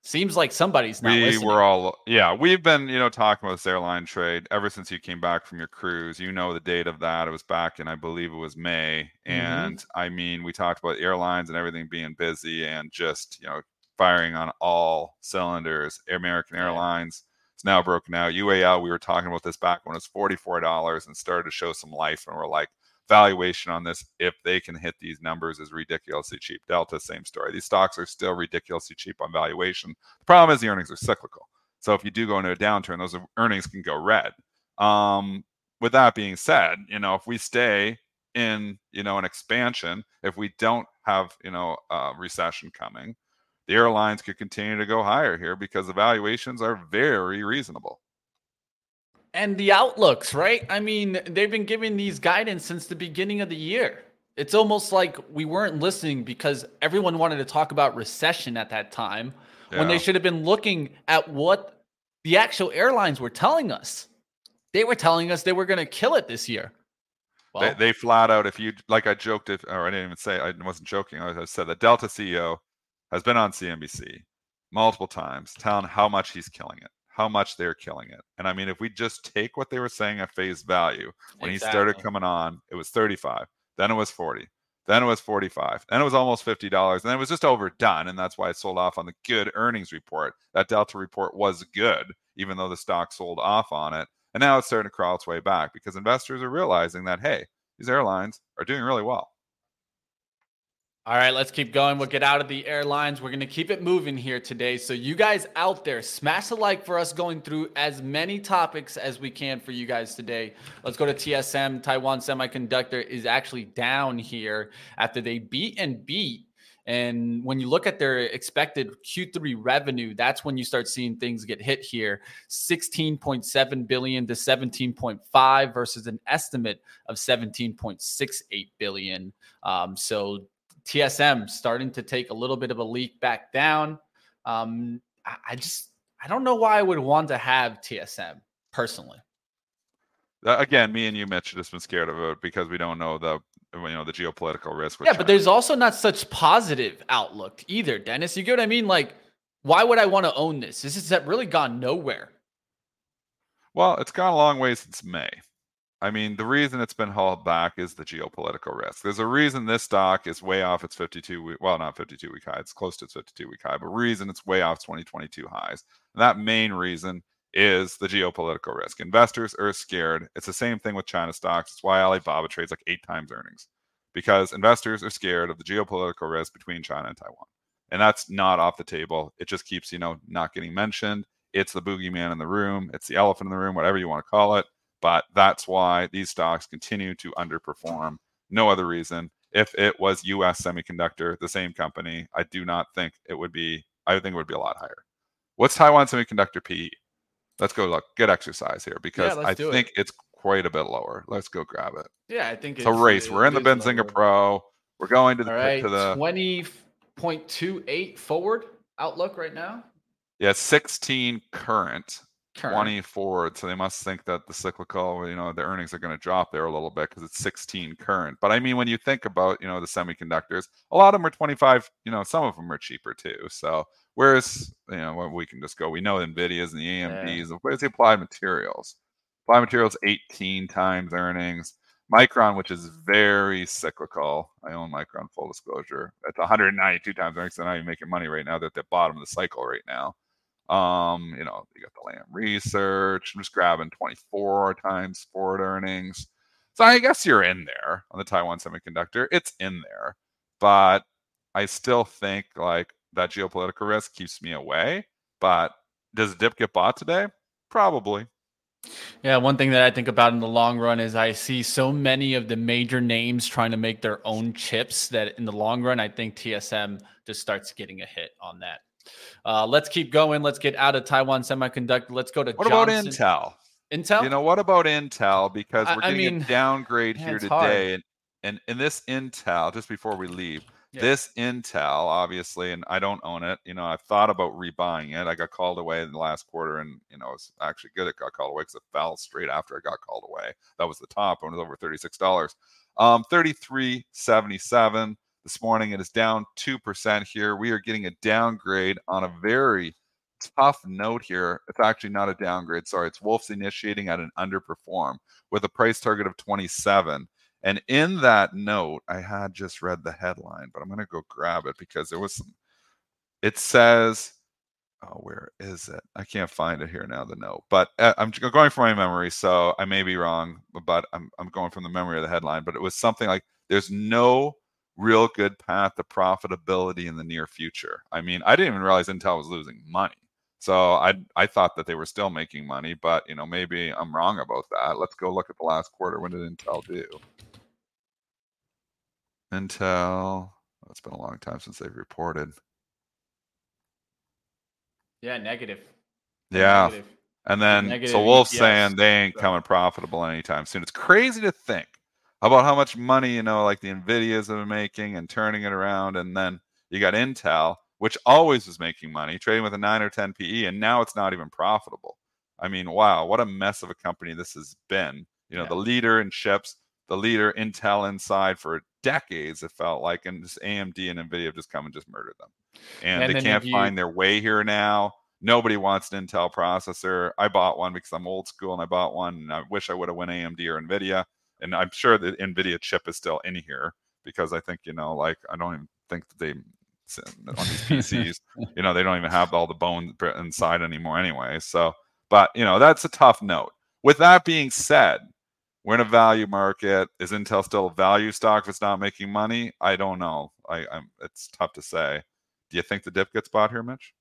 Speaker 1: Seems like somebody's not
Speaker 2: we
Speaker 1: listening.
Speaker 2: were all yeah we've been you know talking about this airline trade ever since you came back from your cruise. You know the date of that. It was back in i believe it was may. Mm-hmm. and i mean we talked about airlines and everything being busy and just you know firing on all cylinders. American airlines it's now broken out. Ual we were talking about this back when it was $44 and started to show some life and we're like valuation on this, if they can hit these numbers, is ridiculously cheap. Delta, same story. These stocks are still ridiculously cheap on valuation. The problem is the earnings are cyclical. So if you do go into a downturn, those earnings can go red. Um, with that being said, you know, if we stay in, you know, an expansion, if we don't have, you know, a recession coming, the airlines could continue to go higher here because the valuations are very reasonable
Speaker 1: and the outlooks, right? I mean, they've been giving these guidance since the beginning of the year. It's almost like we weren't listening because everyone wanted to talk about recession at that time yeah. when they should have been looking at what the actual airlines were telling us. They were telling us they were going to kill it this year.
Speaker 2: Well, they, they, flat out, if you like, I joked, if or I didn't even say, I wasn't joking. I said the Delta CEO has been on CNBC multiple times, telling how much he's killing it how much they're killing it. And I mean, if we just take what they were saying at face value, when exactly. he started coming on, it was 35, then it was 40, then it was 45, then it was almost $50, and it was just overdone. And that's why it sold off on the good earnings report. That Delta report was good, even though the stock sold off on it. And now it's starting to crawl its way back because investors are realizing that, hey, these airlines are doing really well.
Speaker 1: All right, let's keep going. We'll get out of the airlines. We're going to keep it moving here today. So, you guys out there, smash the like for us going through as many topics as we can for you guys today. Let's go to TSM. Taiwan Semiconductor is actually down here after they beat and beat. And when you look at their expected Q3 revenue, that's when you start seeing things get hit here 16.7 billion to 17.5 versus an estimate of 17.68 billion. Um, so, TSM starting to take a little bit of a leak back down. Um, I, I just I don't know why I would want to have TSM personally.
Speaker 2: Again, me and you, Mitch, just been scared of it because we don't know the you know the geopolitical risk.
Speaker 1: Yeah, China. but there's also not such positive outlook either, Dennis. You get what I mean? Like, why would I want to own this? This has really gone nowhere.
Speaker 2: Well, it's gone a long way since May. I mean, the reason it's been hauled back is the geopolitical risk. There's a reason this stock is way off its 52 week, well, not 52 week high, it's close to its 52 week high, but reason it's way off 2022 highs. And that main reason is the geopolitical risk. Investors are scared. It's the same thing with China stocks. It's why Alibaba trades like eight times earnings because investors are scared of the geopolitical risk between China and Taiwan. And that's not off the table. It just keeps, you know, not getting mentioned. It's the boogeyman in the room. It's the elephant in the room, whatever you want to call it but that's why these stocks continue to underperform. No other reason. If it was US Semiconductor, the same company, I do not think it would be, I think it would be a lot higher. What's Taiwan Semiconductor PE? Let's go look, get exercise here because yeah, I think it. it's quite a bit lower. Let's go grab it.
Speaker 1: Yeah, I think
Speaker 2: it's a race. It, We're in the Benzinga Pro. We're going to the,
Speaker 1: right.
Speaker 2: to the
Speaker 1: 20.28 forward outlook right now.
Speaker 2: Yeah, 16 current. 20 forward. So they must think that the cyclical, you know, the earnings are going to drop there a little bit because it's 16 current. But I mean, when you think about, you know, the semiconductors, a lot of them are 25, you know, some of them are cheaper too. So whereas, you know, we can just go, we know NVIDIA's and the AMDs, yeah. where's the applied materials? Applied materials 18 times earnings. Micron, which is very cyclical. I own Micron full disclosure. It's 192 times earnings. They're not even making money right now. They're at the bottom of the cycle right now. Um, you know, you got the Lam Research. I'm just grabbing 24 times forward earnings. So I guess you're in there on the Taiwan Semiconductor. It's in there, but I still think like that geopolitical risk keeps me away. But does dip get bought today? Probably.
Speaker 1: Yeah, one thing that I think about in the long run is I see so many of the major names trying to make their own chips that in the long run, I think TSM just starts getting a hit on that. Uh, let's keep going. Let's get out of Taiwan Semiconductor. Let's go to
Speaker 2: what
Speaker 1: Johnson.
Speaker 2: about Intel?
Speaker 1: Intel.
Speaker 2: You know what about Intel? Because we're
Speaker 1: I,
Speaker 2: getting
Speaker 1: I mean,
Speaker 2: a downgrade here today, and, and in this Intel, just before we leave, yeah. this Intel, obviously, and I don't own it. You know, I've thought about rebuying it. I got called away in the last quarter, and you know, it's actually good. It got called away because it fell straight after it got called away. That was the top. It was over thirty six dollars. Um, thirty three seventy seven. This morning it is down 2% here. We are getting a downgrade on a very tough note here. It's actually not a downgrade. Sorry, it's Wolfe's initiating at an underperform with a price target of 27. And in that note, I had just read the headline, but I'm going to go grab it because there was some. It says, oh, where is it? I can't find it here now, the note. But uh, I'm going from my memory, so I may be wrong, but I'm, I'm going from the memory of the headline. But it was something like there's no real good path to profitability in the near future. I mean, I didn't even realize Intel was losing money. So I I thought that they were still making money, but you know, maybe I'm wrong about that. Let's go look at the last quarter. When did Intel do? Intel, oh, it's been a long time since they've reported.
Speaker 1: Yeah, negative.
Speaker 2: Yeah. Negative. And then negative so Wolfe's EPS. saying they ain't coming profitable anytime soon. It's crazy to think about how much money you know like the nvidias have been making and turning it around and then you got intel which always was making money trading with a 9 or 10 pe and now it's not even profitable. I mean wow what a mess of a company this has been. You know yeah. the leader in chips the leader intel inside for decades it felt like and this amd and nvidia have just come and just murdered them. And, and they can't you... find their way here now. Nobody wants an intel processor. I bought one because i'm old school and i bought one and i wish i would have went amd or nvidia and I'm sure the NVIDIA chip is still in here because I think you know, like I don't even think that they on these PCs, *laughs* you know, they don't even have all the bone inside anymore anyway. So, but you know, that's a tough note. With that being said, we're in a value market. Is Intel still a value stock if it's not making money? I don't know. I, I'm it's tough to say. Do you think the dip gets bought here, Mitch?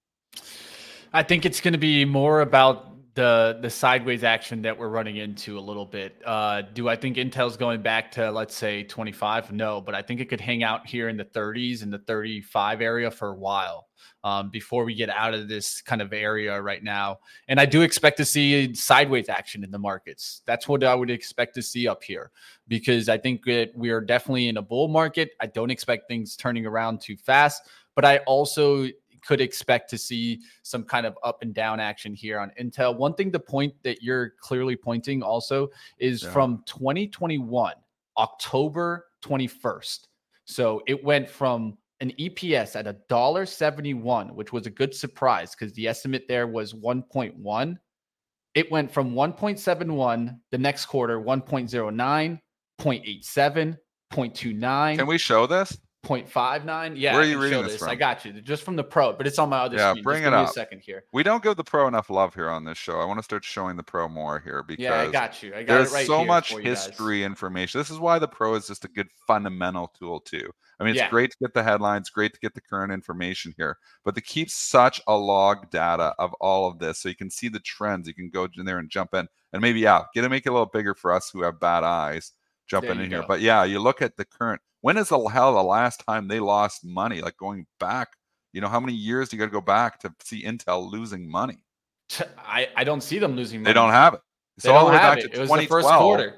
Speaker 1: I think it's going to be more about the the sideways action that we're running into a little bit. Uh, do I think Intel's going back to let's say 25? No, but I think it could hang out here in the 30s and the 35 area for a while um, before we get out of this kind of area right now. And I do expect to see sideways action in the markets. That's what I would expect to see up here because I think that we are definitely in a bull market. I don't expect things turning around too fast, but I also could expect to see some kind of up and down action here on Intel. One thing the point that you're clearly pointing also is yeah. from 2021, October 21st. So it went from an EPS at a dollar 71, which was a good surprise because the estimate there was 1.1. It went from 1.71 the next quarter, 1.09, 0.87, 0.29.
Speaker 2: Can we show this?
Speaker 1: 0.59. Yeah,
Speaker 2: where are you reading this, this, from?
Speaker 1: I got you. Just from the pro, but it's on my other
Speaker 2: yeah,
Speaker 1: screen.
Speaker 2: bring
Speaker 1: Just
Speaker 2: it up.
Speaker 1: a second here.
Speaker 2: We don't give the pro enough love here on this show. I want to start showing the pro more here because
Speaker 1: yeah, I got you. I got
Speaker 2: there's
Speaker 1: right
Speaker 2: so much history information. This is why the pro is just a good fundamental tool too. I mean, it's yeah. great to get the headlines, great to get the current information here, but to keep such a log data of all of this, so you can see the trends. You can go in there and jump in, and maybe yeah, get to make it a little bigger for us who have bad eyes jumping in go. here. But yeah, you look at the current when is the hell the last time they lost money? Like going back, you know, how many years do you got to go back to see Intel losing money?
Speaker 1: I, I don't see them losing money.
Speaker 2: They don't have it.
Speaker 1: So all the way back it. to it 2012.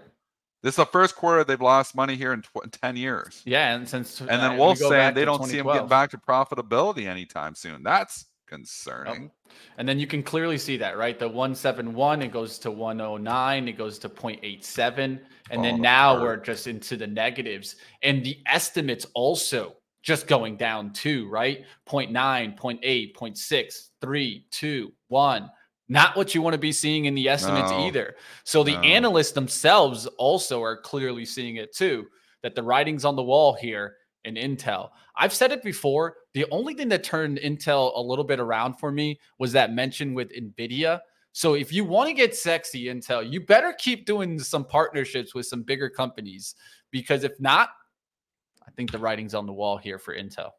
Speaker 2: This is the first quarter they've lost money here in tw- 10 years.
Speaker 1: Yeah, and since
Speaker 2: and then uh, Wolfe saying they don't see them getting back to profitability anytime soon. That's concerning.
Speaker 1: And then you can clearly see that, right? The 171, it goes to 109, it goes to 0.87. And oh, then now hurt. we're just into the negatives. And the estimates also just going down too, right? 0.9, 0.8, 0.6, 3, 2, 1. Not what you want to be seeing in the estimates no, either. So the no. analysts themselves also are clearly seeing it too, that the writing's on the wall here in Intel. I've said it before. The only thing that turned Intel a little bit around for me was that mention with NVIDIA. So if you want to get sexy, Intel, you better keep doing some partnerships with some bigger companies because if not, I think the writing's on the wall here for Intel.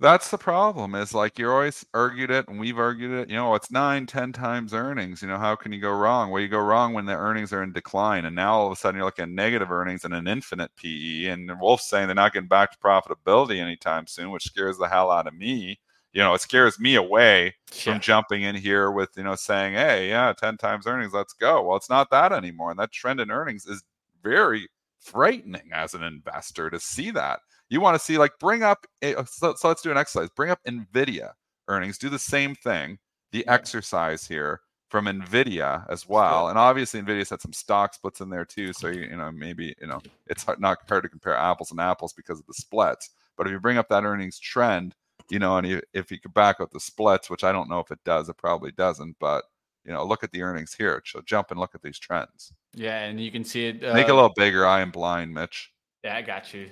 Speaker 2: That's the problem. Is like you're always argued it, and we've argued it. You know, it's nine, ten times earnings. You know, how can you go wrong? Well, you go wrong when the earnings are in decline, and now all of a sudden you're looking at negative earnings and an infinite PE. And Wolfe's saying they're not getting back to profitability anytime soon, which scares the hell out of me. You know, it scares me away yeah. from jumping in here with you know saying, "Hey, yeah, ten times earnings, let's go." Well, it's not that anymore, and that trend in earnings is very frightening as an investor to see that. You want to see like bring up a, uh, so, so, let's do an exercise. Bring up Nvidia earnings. Do the same thing. The exercise here from Nvidia as well, and obviously Nvidia's had some stock splits in there too. So you, you know maybe you know it's hard, not hard to compare apples and apples because of the splits. But if you bring up that earnings trend, you know, and you, if you could back out the splits, which I don't know if it does, it probably doesn't, but you know, look at the earnings here. So jump and look at these trends.
Speaker 1: Yeah, and you can see it.
Speaker 2: Uh, Make it a little bigger. I am blind, Mitch.
Speaker 1: Yeah, I got you.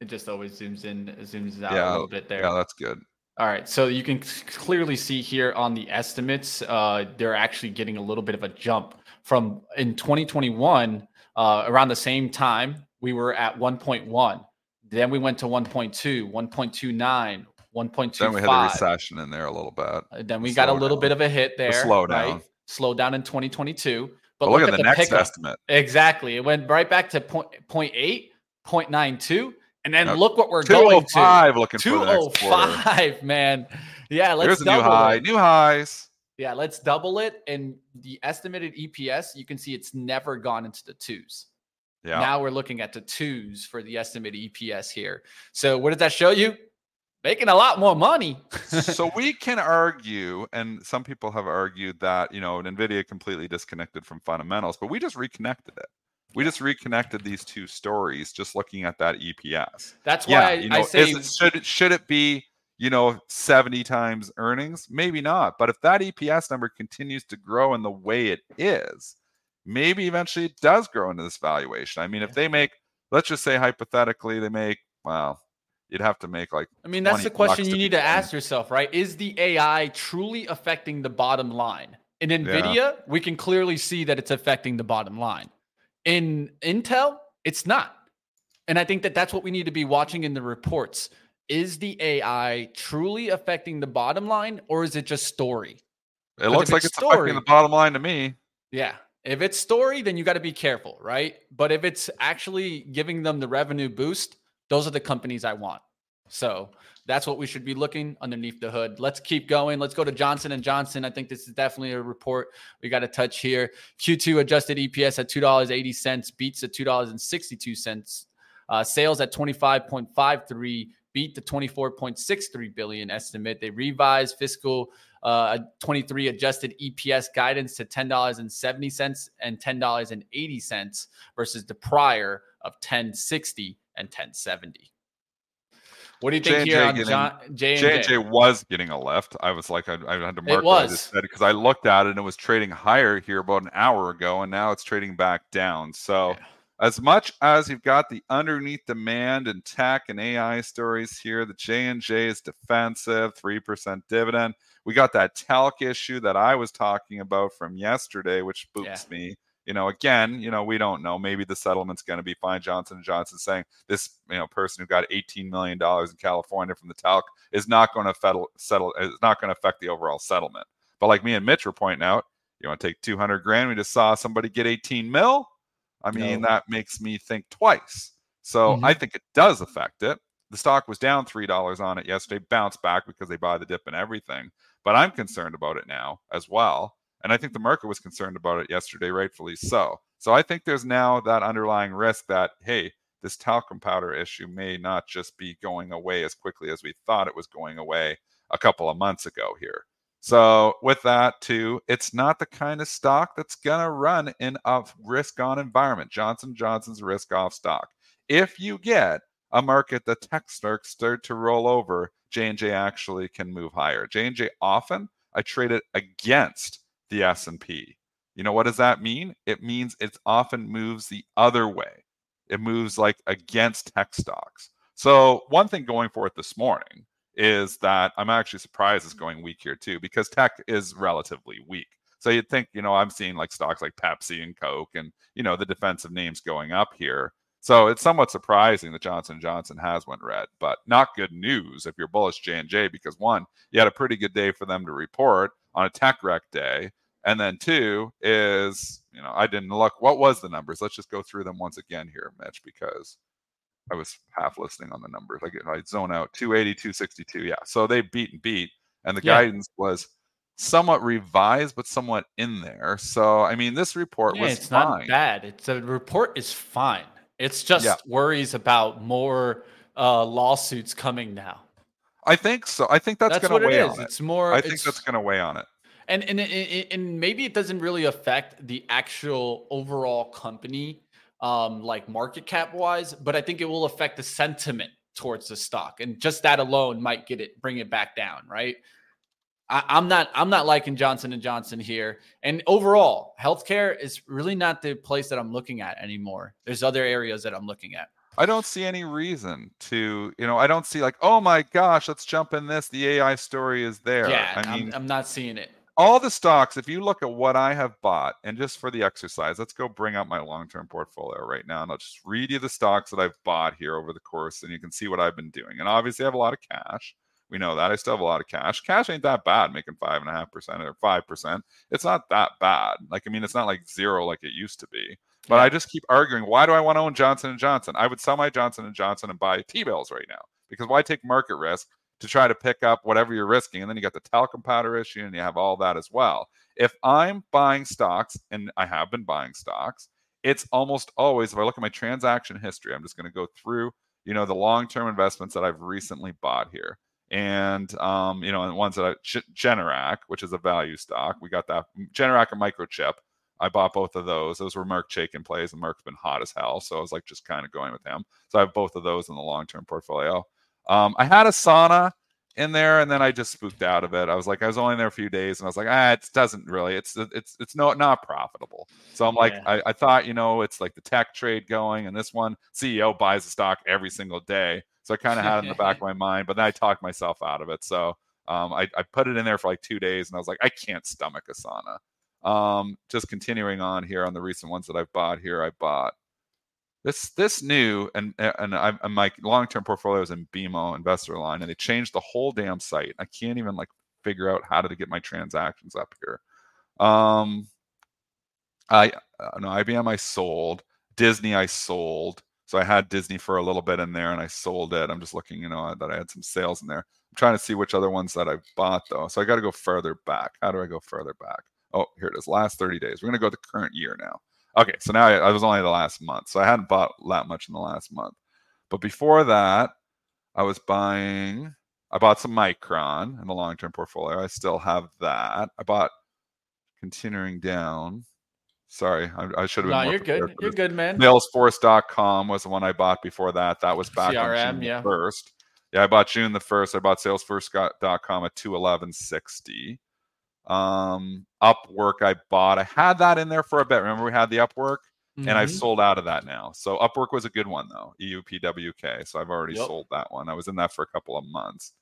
Speaker 1: It just always zooms in, zooms out yeah, a little bit there.
Speaker 2: Yeah, that's good.
Speaker 1: All right, so you can clearly see here on the estimates, uh, they're actually getting a little bit of a jump from in 2021. Uh, around the same time, we were at 1.1. Then we went to 1.2, 1.29, 1.25.
Speaker 2: Then we had a recession in there a little bit.
Speaker 1: Uh, then we got a little down. bit of a hit there.
Speaker 2: slow down. Right?
Speaker 1: Slow down in 2022.
Speaker 2: But, but look, look, at, the, the next pickup. estimate.
Speaker 1: Exactly. It went right back to point, 0.8, 0.92. And then look what we're going to.
Speaker 2: 205 looking 205,
Speaker 1: man. Yeah, let's
Speaker 2: Here's a new high. It. New highs.
Speaker 1: Yeah, let's double it. And the estimated EPS, you can see it's never gone into the twos. Yeah. Now we're looking at the twos for the estimated EPS here. So what does that show you? Making a lot more money.
Speaker 2: so *laughs* we can argue, and some people have argued that you know Nvidia completely disconnected from fundamentals, but we just reconnected it. We just reconnected these two stories just looking at that EPS.
Speaker 1: That's why yeah, you know, I say
Speaker 2: it, should it should it be you know 70 times earnings? Maybe not. But if that EPS number continues to grow in the way it is, maybe eventually it does grow into this valuation. I mean, if they make, let's just say hypothetically, they make well, you'd have to make like.
Speaker 1: I mean, that's the question you need to ask yourself, right? Is the AI truly affecting the bottom line? In NVIDIA, yeah. we can clearly see that it's affecting the bottom line. In Intel, it's not. And I think that that's what we need to be watching in the reports. is the AI truly affecting the bottom line or is it just story?
Speaker 2: It looks like
Speaker 1: it's
Speaker 2: it's affecting the bottom line to me.
Speaker 1: Yeah. If it's story, then you got to be careful, right? But if it's actually giving them the revenue boost, those are the companies I want. So that's what we should be looking underneath the hood. Let's keep going. Let's go to Johnson and Johnson. I think this is definitely a report we got to touch here. Q2 adjusted EPS at two dollars eighty cents, beats at two dollars and sixty two cents. Uh, sales at twenty five point five three, beat the twenty four point six three billion estimate. They revised fiscal uh, 23 adjusted EPS guidance to $10.70 and $10.80 versus the prior of 1060 and 1070. What do you think
Speaker 2: J&J
Speaker 1: here on
Speaker 2: getting-
Speaker 1: John J
Speaker 2: J
Speaker 1: and
Speaker 2: and J was getting a lift. I was like, I, I had to mark what I just said because I looked at it and it was trading higher here about an hour ago, and now it's trading back down. So,
Speaker 1: Yeah.
Speaker 2: as much as you've got the underneath demand and tech and AI stories here, the J and J is defensive, three percent dividend. We got that talc issue that I was talking about from yesterday, which spooks me. You know, again, you know, we don't know. Maybe the settlement's going to be fine. Johnson and Johnson saying this, you know, person who got 18 million dollars in California from the talc is not going to settle, settle is not going to affect the overall settlement. But like me and Mitch were pointing out, you want to take 200 grand. We just saw somebody get 18 mil. I mean,
Speaker 3: No.
Speaker 2: that makes me think twice. So I mm-hmm. think it does affect it. The stock was down three dollars on it yesterday, bounced back because they buy the dip and everything. But I'm concerned about it now as well. And I think the market was concerned about it yesterday, rightfully so. So I think there's now that underlying risk that, hey, this talcum powder issue may not just be going away as quickly as we thought it was going away a couple of months ago here. So with that too, it's not the kind of stock that's gonna run in a risk-on environment. Johnson Johnson's risk-off stock. If you get a market that tech stocks start to roll over, J&J actually can move higher. J&J often I trade it against the S&P. You know what does that mean? It means it often moves the other way. It moves like against tech stocks. So one thing going for it this morning is that I'm actually surprised it's going weak here too because tech is relatively weak. So you'd think, you know, I'm seeing like stocks like Pepsi and Coke and you know the defensive names going up here. So it's somewhat surprising that Johnson Johnson has went red, but not good news if you're bullish J and J because one, you had a pretty good day for them to report on a tech wreck day, and then two is you know I didn't look. What was the numbers? Let's just go through them once again here, Mitch, because I was half listening on the numbers. Like I zone out 280, 262. Yeah, so they beat and beat, and the
Speaker 1: Yeah.
Speaker 2: guidance was somewhat revised, but somewhat in there. So I mean, this report
Speaker 1: Yeah,
Speaker 2: was
Speaker 1: it's
Speaker 2: fine.
Speaker 1: not bad. It's a report is fine. It's just
Speaker 2: Yeah.
Speaker 1: worries about more uh, lawsuits coming now.
Speaker 2: I think so. I think that's,
Speaker 1: That's,
Speaker 2: going to weigh
Speaker 1: is.
Speaker 2: on it.
Speaker 1: It's more.
Speaker 2: I think
Speaker 1: it's-
Speaker 2: that's going to weigh on it.
Speaker 1: and and and- maybe it doesn't really affect the actual overall company um like market cap wise but i think it will affect the sentiment towards the stock and just that alone might get it bring it back down right I, i'm not i'm not liking johnson and johnson here and overall healthcare is really not the place that i'm looking at anymore there's other areas that i'm looking at
Speaker 2: I don't see any reason to, you know, I don't see like, oh my gosh, let's jump in this. The AI story is there.
Speaker 1: yeah
Speaker 2: I
Speaker 1: I'm,
Speaker 2: mean,
Speaker 1: I'm not seeing it
Speaker 2: all the stocks, if you look at what I have bought, and just for the exercise, let's go bring up my long term portfolio right now. And I'll just read you the stocks that I've bought here over the course, and you can see what I've been doing. And obviously, I have a lot of cash. We know that. I still have a lot of cash. Cash ain't that bad, making five and a half percent or five percent. It's not that bad. Like, I mean, it's not like zero like it used to be. But
Speaker 1: Yeah.
Speaker 2: I just keep arguing, why do I want to own Johnson and Johnson? I would sell my Johnson and Johnson and buy T-bills right now. Because why take market risk to try to pick up whatever you're risking? And then you got the talcum powder issue and you have all that as well. If I'm buying stocks, and I have been buying stocks, it's almost always, if I look at my transaction history, I'm just going to go through, you know, the long-term investments that I've recently bought here. And um, you know, and ones that I Generac, which is a value stock, we got that Generac and Microchip. I bought both of those. Those were Marc Chaikin plays, and Marc's been hot as hell. So I was like just kind of going with him. So I have both of those in the long term portfolio. Um, I had Asana in there, and then I just spooked out of it. I was like, I was only there a few days, and I was like, ah, it doesn't really. It's it's it's no not profitable. So I'm like,
Speaker 1: Yeah.
Speaker 2: I, I thought, you know, it's like the tech trade going, and this one CEO buys the stock every single day. So I kind of had it in the back *laughs* of my mind, but then I talked myself out of it. So um, I, I put it in there for like two days, and I was like, I can't stomach Asana. Um, just continuing on here on the recent ones that I've bought here, I bought this this new and and I, and my long-term portfolio is in BMO Investor Line, and they changed the whole damn site. I can't even like figure out how to get my transactions up here. Um, I uh, no IBM I sold, Disney I sold. So I had Disney for a little bit in there, and I sold it. I'm just looking, you know, that I had some sales in there. I'm trying to see which other ones that I bought though. So I got to go further back. How do I go further back? Oh, here it is. Last 30 days. We're gonna go to the current year now. Okay, so now I, I was only the last month, so I hadn't bought that much in the last month. But before that, I was buying. I bought some Micron in the long-term portfolio. I still have that. I bought continuing down. Sorry, I, I should have. been.
Speaker 1: No, you're good. You're good, man.
Speaker 2: Salesforce.com was the one I bought before that. That was back
Speaker 1: CRM,
Speaker 2: on June
Speaker 1: yeah.
Speaker 2: first. Yeah, I bought June the first. I bought Salesforce.com at two eleven sixty. Um, Upwork, I bought. I had that in there for a bit. Remember, we had the Upwork, and I've
Speaker 1: Mhm.
Speaker 2: sold out of that now. So Upwork was a good one though. EUPWK. So I've already
Speaker 1: Yep.
Speaker 2: sold that one. I was in that for a couple of months.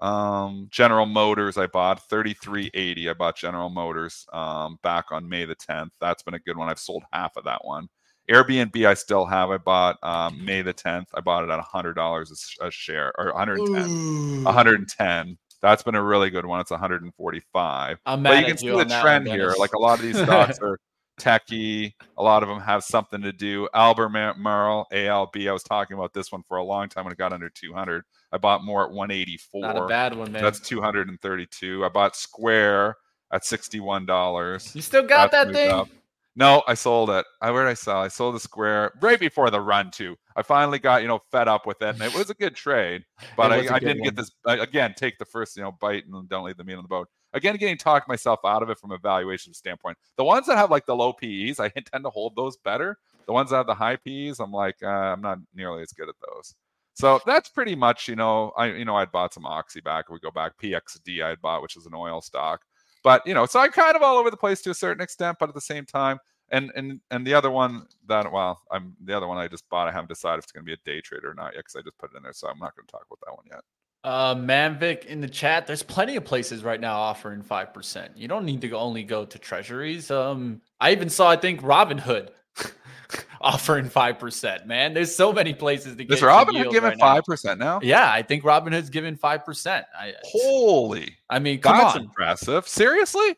Speaker 2: Um, General Motors, I bought 3380. I bought General Motors um, back on May the 10th. That's been a good one. I've sold half of that one. Airbnb, I still have. I bought um, May the 10th. I bought it at $100 a share or 110.
Speaker 1: Ooh.
Speaker 2: 110. That's been a really good one. It's 145.
Speaker 1: I'm
Speaker 2: But you can see
Speaker 1: you
Speaker 2: the trend
Speaker 1: one,
Speaker 2: here. Like a lot of these stocks *laughs* are techie. A lot of them have something to do. Albemarle, ALB. I was talking about this one for a long time when it got under 200. I bought more at 184.
Speaker 1: Not a bad one, man.
Speaker 2: That's 232. I bought Square at $61.
Speaker 1: you still got
Speaker 2: That's
Speaker 1: that thing?
Speaker 2: up. No, I sold it. I where did I sell? I sold the Square right before the run too. I finally got you know fed up with it, and it was a good trade. *laughs* But I, I didn't
Speaker 3: one.
Speaker 2: get this I, again. Take the first you know bite and don't leave the meat on the bone. Again, getting talked myself out of it from a valuation standpoint. The ones that have like the low PEs, I *laughs* tend to hold those better. The ones that have the high PEs, I'm like uh, I'm not nearly as good at those. So that's pretty much you know I you know I'd bought some Oxy back. We go back PXD I'd bought, which is an oil stock. But you know, so I'm kind of all over the place to a certain extent, but at the same time, and and and the other one that well, I'm the other one I just bought. I haven't decided if it's going to be a day trader or not yet because I just put it in there, so I'm not going to talk about that one yet.
Speaker 1: Uh, Manvic in the chat. There's plenty of places right now offering five percent. You don't need to only go to treasuries. Um, I even saw I think Robinhood *laughs* offering five percent. Man, there's so many places to get.
Speaker 2: Is Robinhood giving
Speaker 1: right
Speaker 2: five percent now?
Speaker 1: Yeah, I think Robinhood's giving five percent. I,
Speaker 2: Holy,
Speaker 1: I mean, come
Speaker 2: that's
Speaker 1: on,
Speaker 2: impressive. Seriously?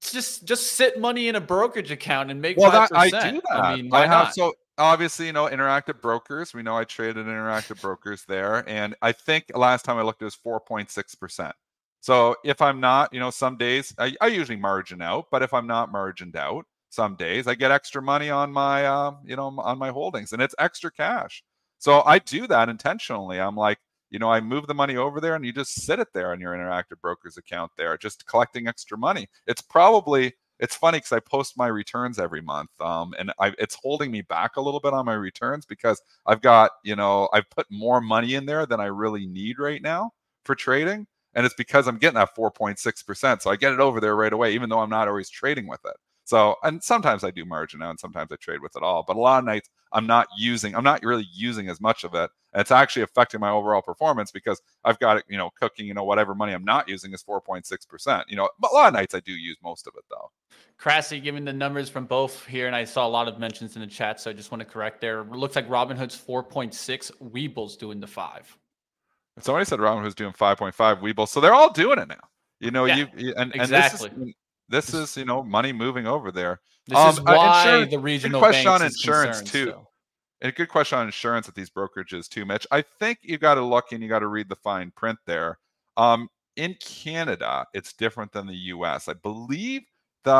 Speaker 1: just just sit money in a brokerage account and make
Speaker 2: Well,
Speaker 1: five
Speaker 2: that, I
Speaker 1: percent.
Speaker 2: do that.
Speaker 1: I mean, why
Speaker 2: have
Speaker 1: not?
Speaker 2: so obviously you know interactive brokers. We know I traded interactive brokers there, and I think last time I looked it was four point six percent. So if I'm not, you know, some days I, I usually margin out, but if I'm not margined out, some days I get extra money on my, uh, you know, on my holdings, and it's extra cash. So I do that intentionally. I'm like, you know, I move the money over there, and you just sit it there on your interactive brokers account there, just collecting extra money. It's probably it's funny because I post my returns every month, um, and I, it's holding me back a little bit on my returns because I've got, you know, I've put more money in there than I really need right now for trading, and it's because I'm getting that 4.6 percent. So I get it over there right away, even though I'm not always trading with it. So, and sometimes I do margin out, and sometimes I trade with it all. But a lot of nights I'm not using, I'm not really using as much of it, and it's actually affecting my overall performance because I've got it, you know, cooking, you know, whatever money I'm not using is 4.6 percent. You know, but a lot of nights I do use most of it though.
Speaker 1: Crassy giving the numbers from both here, and I saw a lot of mentions in the chat, so I just want to correct there. It looks like Robinhood's 4.6, Webull's doing the five.
Speaker 2: Somebody said Robinhood's doing 5.5 Weeble, so they're all doing it now. You know,
Speaker 1: Yeah,
Speaker 2: you you- and
Speaker 1: exactly.
Speaker 2: and this is this is you know money moving over there.
Speaker 1: This
Speaker 2: Um,
Speaker 1: is why the regional
Speaker 2: question
Speaker 1: banks
Speaker 2: on insurance, too.
Speaker 1: still.
Speaker 2: And a good question on insurance at these brokerages too, Mitch. I think you got to look and you got to read the fine print there. Um, in Canada, it's different than the U.S. I believe the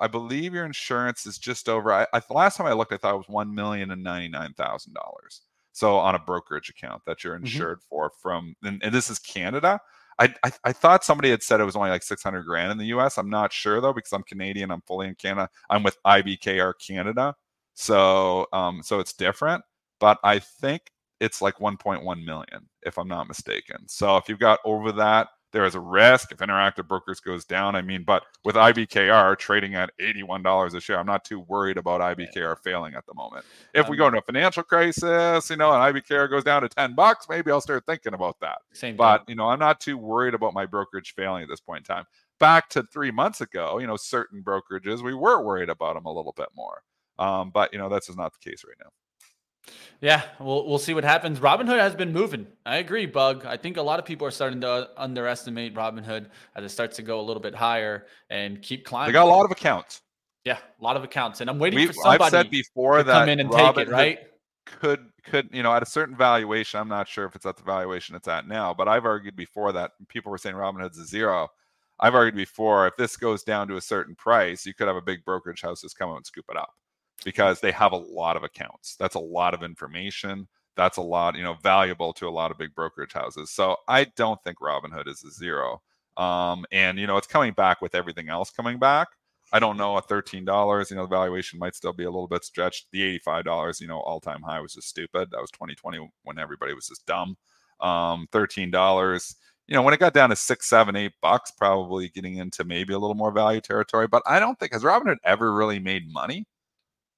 Speaker 2: I believe your insurance is just over. I, I the last time I looked, I thought it was one million and ninety nine thousand dollars. So on a brokerage account that you're
Speaker 1: Mm-hmm.
Speaker 2: insured for from, and, and this is Canada. I, I I thought somebody had said it was only like six hundred grand in the U.S. I'm not sure though because I'm Canadian. I'm fully in Canada. I'm with IBKR Canada. So um so it's different, but I think it's like 1.1 million if I'm not mistaken. So if you've got over that, there is a risk if Interactive Brokers goes down. I mean, but with IBKR trading at $81 a share, I'm not too worried about IBKR failing at the moment. If we
Speaker 1: Um,
Speaker 2: go into a financial crisis, you know, and IBKR goes down to 10 bucks, maybe I'll start thinking about that.
Speaker 1: Same
Speaker 2: But
Speaker 1: thing.
Speaker 2: you know, I'm not too worried about my brokerage failing at this point in time. Back to three months ago, you know, certain brokerages we were worried about them a little bit more. Um, but you know, that's just not the case right now.
Speaker 1: Yeah, we'll we'll see what happens. Robinhood has been moving. I agree, Bug. I think a lot of people are starting to underestimate Robinhood as it starts to go a little bit higher and keep climbing.
Speaker 2: They got a lot of accounts.
Speaker 1: Yeah, a lot of accounts, and I'm waiting
Speaker 2: We've,
Speaker 1: for somebody
Speaker 2: I've said before
Speaker 1: to
Speaker 2: that
Speaker 1: come in and take it. Right?
Speaker 2: Could could you know at a certain valuation? I'm not sure if it's at the valuation it's at now, but I've argued before that people were saying Robinhood's a zero. I've argued before if this goes down to a certain price, you could have a big brokerage houses come out and scoop it up because they have a lot of accounts. That's a lot of information. That's a lot, you know, valuable to a lot of big brokerage houses. So I don't think Robinhood is a zero. Um, and you know, it's coming back with everything else coming back. I don't know at thirteen dollars, you know, the valuation might still be a little bit stretched. The eighty-five dollars, you know, all-time high was just stupid. That was 2020 when everybody was just dumb. Um, thirteen dollars, you know, when it got down to six, seven, eight bucks, probably getting into maybe a little more value territory. But I don't think has Robinhood ever really made money.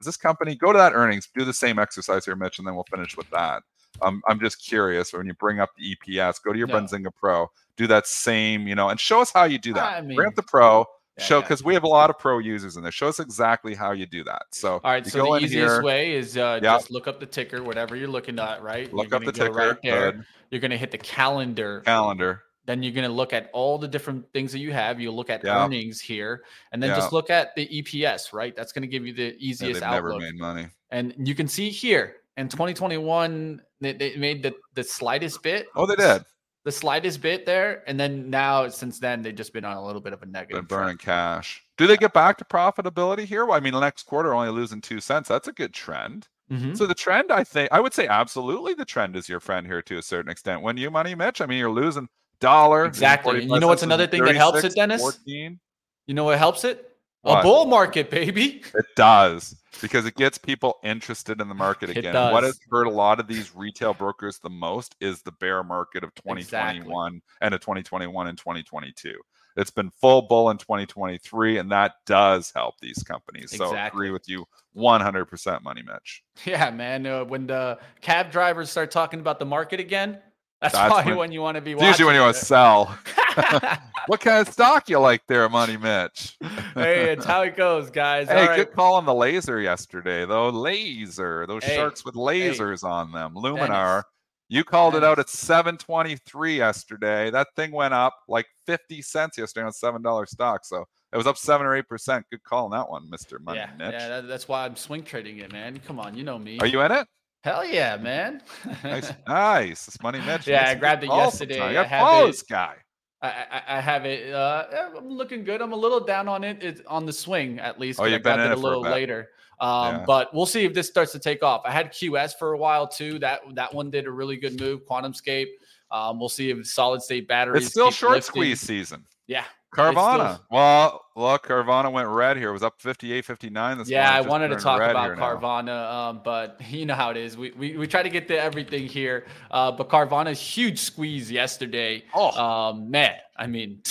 Speaker 2: Is this company go to that earnings, do the same exercise here, Mitch, and then we'll finish with that. Um, I'm just curious when you bring up the EPS, go to your
Speaker 1: No.
Speaker 2: Benzinga Pro, do that same, you know, and show us how you do that.
Speaker 1: I mean,
Speaker 2: bring up the Pro,
Speaker 1: yeah,
Speaker 2: show
Speaker 1: yeah.
Speaker 2: because we have a lot of pro users in there. Show us exactly how you do that. So
Speaker 1: All right, so the easiest
Speaker 2: here,
Speaker 1: way is uh,
Speaker 2: Yeah.
Speaker 1: just look up the ticker, whatever you're looking at, right?
Speaker 2: look
Speaker 1: You're
Speaker 2: up the ticker,
Speaker 1: right there. You're gonna hit the calendar.
Speaker 2: calendar.
Speaker 1: Then you're gonna look at all the different things that you have. You look at
Speaker 2: Yeah.
Speaker 1: earnings here, and then
Speaker 2: Yeah.
Speaker 1: just look at the EPS, right? That's gonna give you the
Speaker 2: Yeah,
Speaker 1: easiest
Speaker 2: they've never made money.
Speaker 1: And you can see here in 2021, they, they made the, the slightest bit.
Speaker 2: Oh, they did.
Speaker 1: The slightest bit there. And then now, since then, they've just been on a little bit of a
Speaker 2: Been
Speaker 1: negative.
Speaker 2: burning
Speaker 1: trend.
Speaker 2: cash. Do they get back to profitability here? Well, I mean, the next quarter only losing two cents. That's a good trend.
Speaker 1: Mhm.
Speaker 2: So the trend, I think, I would say absolutely the trend is your friend here to a certain extent. When you money, Mitch, I mean, you're losing dollar.
Speaker 1: Exactly. You know what's another thing that helps it, Dennis?
Speaker 2: 14.
Speaker 1: You know what helps it?
Speaker 2: What?
Speaker 1: A bull market, baby.
Speaker 2: It does because it gets people interested in the market again. What has hurt a lot of these retail brokers the most is the bear market of
Speaker 1: Exactly.
Speaker 2: 2021 and of 2021 and 2022. It's been full bull in 2023, and that does help these companies. So
Speaker 1: Exactly.
Speaker 2: agree with you 100%, Money Mitch. *laughs*
Speaker 1: Yeah, man. Uh, when the cab drivers start talking about the market again, that's,
Speaker 2: That's
Speaker 1: why
Speaker 2: when-
Speaker 1: when, you want to be
Speaker 2: usually when you want to sell. *laughs* *laughs* what kind of stock you like there, Money Mitch?
Speaker 1: hey, it's how it goes, guys.
Speaker 2: Hey,
Speaker 1: All right.
Speaker 2: good call on the laser yesterday, though. Laser, those
Speaker 1: Hey,
Speaker 2: sharks with lasers on them. Luminar.
Speaker 1: Dennis.
Speaker 2: You called it out at 723 yesterday. That thing went up like 50 cents yesterday on seven dollar stock. So it was up seven or eight percent. Good call on that one, Mr. Money
Speaker 1: yeah,
Speaker 2: Mitch.
Speaker 1: yeah that, that's why I'm swing trading it, man. Come on, you know me.
Speaker 2: Are you in it?
Speaker 1: Hell yeah, man.
Speaker 2: Nice, *laughs* nice. This Money Mitch.
Speaker 1: Yeah, I grabbed it yesterday. I have
Speaker 2: this guy.
Speaker 1: I, I, I, have it. Uh, I'm looking good. I'm a little down on it. It's on the swing at least.
Speaker 2: Oh,
Speaker 1: I
Speaker 2: you've been in
Speaker 1: it
Speaker 2: it
Speaker 1: a
Speaker 2: for a
Speaker 1: little later. Um,
Speaker 2: Yeah.
Speaker 1: But we'll see if this starts to take off. I had QS for a while too. That that one did a really good move. QuantumScape. Um, we'll see if solid state batteries.
Speaker 2: It's still short
Speaker 1: lifting.
Speaker 2: squeeze season.
Speaker 1: Yeah,
Speaker 2: Carvana. Well, look, Carvana went red here. It was up 58, 59 this
Speaker 1: yeah. I wanted to talk about. Carvana, um, but *laughs* you know how it is. We, we we try to get to everything here. Uh, but Carvana's huge squeeze yesterday.
Speaker 2: Oh,
Speaker 1: Um, man, I mean,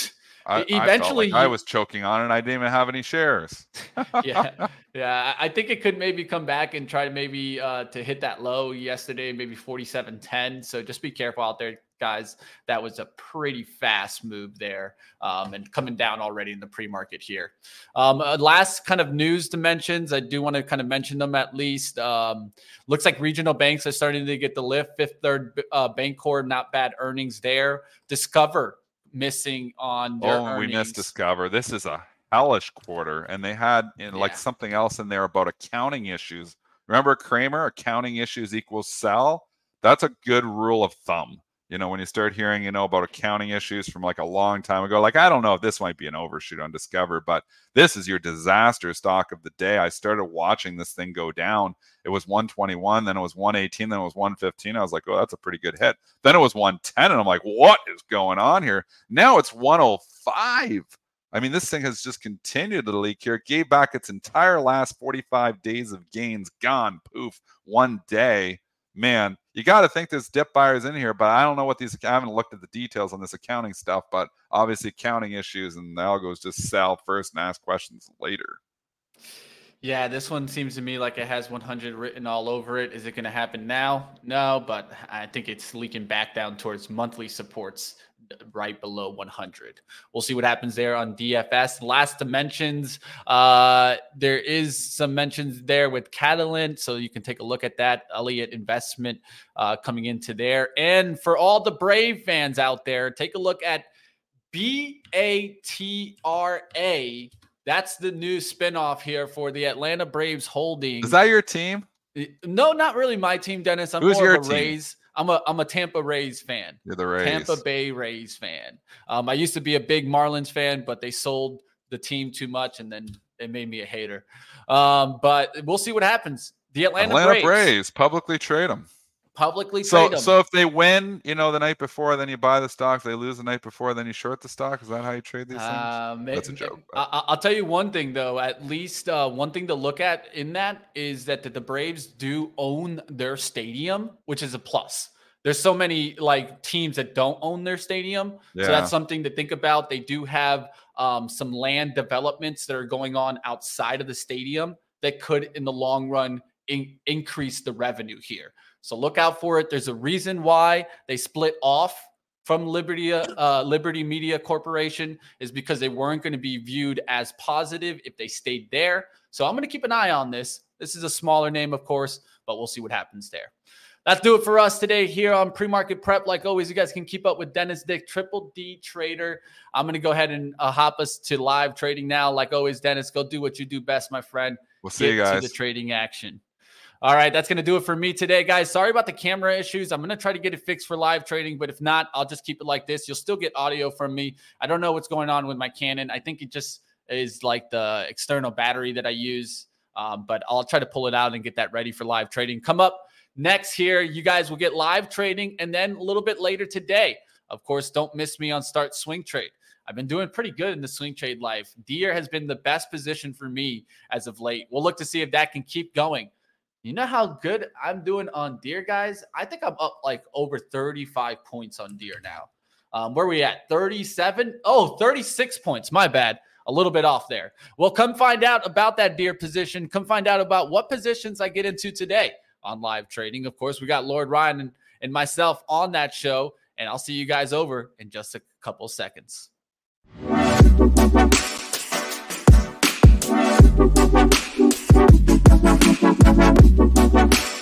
Speaker 2: I, I like
Speaker 1: eventually
Speaker 2: I was choking on it. I didn't even have any shares. *laughs*
Speaker 1: yeah, *laughs* yeah. I think it could maybe come back and try to maybe uh, to hit that low yesterday, maybe forty-seven ten. So just be careful out there, guys. That was a pretty fast move there, um, and coming down already in the pre-market here. Um, uh, last kind of news dimensions, I do want to kind of mention them at least. Um, looks like regional banks are starting to get the lift. Fifth Third uh, Bancorp, not bad earnings there. Discover missing on their
Speaker 2: Oh, we missed Discover. This is a hellish quarter, and they had in like
Speaker 1: Yeah.
Speaker 2: something else in there about accounting issues. Remember Cramer? Accounting issues equals sell. That's a good rule of thumb. You know, when you start hearing, you know, about accounting issues from like a long time ago, like I don't know if this might be an overshoot on Discover, but this is your disaster stock of the day. I started watching this thing go down. It was 121, then it was 118, then it was 115. I was like, oh, that's a pretty good hit. Then it was 110, and I'm like, what is going on here? Now it's 105. I mean, this thing has just continued to leak here. It gave back its entire last 45 days of gains, gone, poof, one day. Man, you got to think there's dip buyers in here, but I don't know what these. I haven't looked at the details on this accounting stuff, but obviously accounting issues and the algos just sell first and ask questions later.
Speaker 1: Yeah, this one seems to me like it has 100 written all over it. Is it going to happen now? No, but I think it's leaking back down towards monthly supports right below 100. We'll see what happens there on DFS. Last dimensions, uh, there is some mentions there with Catalent, so you can take a look at that Elliott investment uh, coming into there. And for all the Brave fans out there, take a look at B A T R A. That's the new spinoff here for the Atlanta Braves holding.
Speaker 2: Is that your team?
Speaker 1: No, not really my team, Dennis. I'm
Speaker 2: Who's
Speaker 1: more
Speaker 2: your
Speaker 1: of a
Speaker 2: team?
Speaker 1: Rays. I'm a I'm a Tampa Rays fan.
Speaker 2: You're the Rays.
Speaker 1: Tampa Bay Rays fan. Um, I used to be a big Marlins fan, but they sold the team too much, and then it made me a hater. Um, but we'll see what happens. The Atlanta,
Speaker 2: Atlanta
Speaker 1: Braves,
Speaker 2: Braves publicly trade them.
Speaker 1: Publicly
Speaker 2: So,
Speaker 1: them.
Speaker 2: so if they win, you know, the night before, then you buy the stock. They lose the night before, then you short the stock. Is that how you trade these things?
Speaker 1: Um,
Speaker 2: That's a joke,
Speaker 1: I, I- I'll tell you one thing though. At least uh, one thing to look at in that is that the, the Braves do own their stadium, which is a plus. There's so many like teams that don't own their stadium, so that's something to think about. They do have um, some land developments that are going on outside of the stadium that could, in the long run, in- increase the revenue here. So look out for it. There's a reason why they split off from Liberty uh, Liberty Media Corporation is because they weren't going to be viewed as positive if they stayed there. So I'm going to keep an eye on this. This is a smaller name, of course, but we'll see what happens there. That's do it for us today here on pre-market prep. Like always, you guys can keep up with Dennis Dick, Triple D Trader. I'm going to go ahead and uh, hop us to live trading now. Like always, Dennis, go do what you do best, my friend
Speaker 2: We'll see you
Speaker 1: get
Speaker 2: guys.
Speaker 1: to the trading action. All right, that's going to do it for me today, guys. Sorry about the camera issues. I'm going to try to get it fixed for live trading, but if not, I'll just keep it like this. You'll still get audio from me. I don't know what's going on with my Canon. I think it just is like the external battery that I use, um, but I'll try to pull it out and get that ready for live trading. Come up next here, you guys will get live trading, and then a little bit later today. Of course, don't miss me on Start Swing Trade. I've been doing pretty good in the swing trade life. Deere has been the best position for me as of late. We'll look to see if that can keep going. You know how good I'm doing on Deere, guys? I think I'm up like over 35 points on Deere now. Um, where are we at? 37? Oh, 36 points. My bad. A little bit off there. Well, come find out about that Deere position. Come find out about what positions I get into today on live trading. Of course, we got Lord Ryan and, and myself on that show. And I'll see you guys over in just a couple seconds. Thank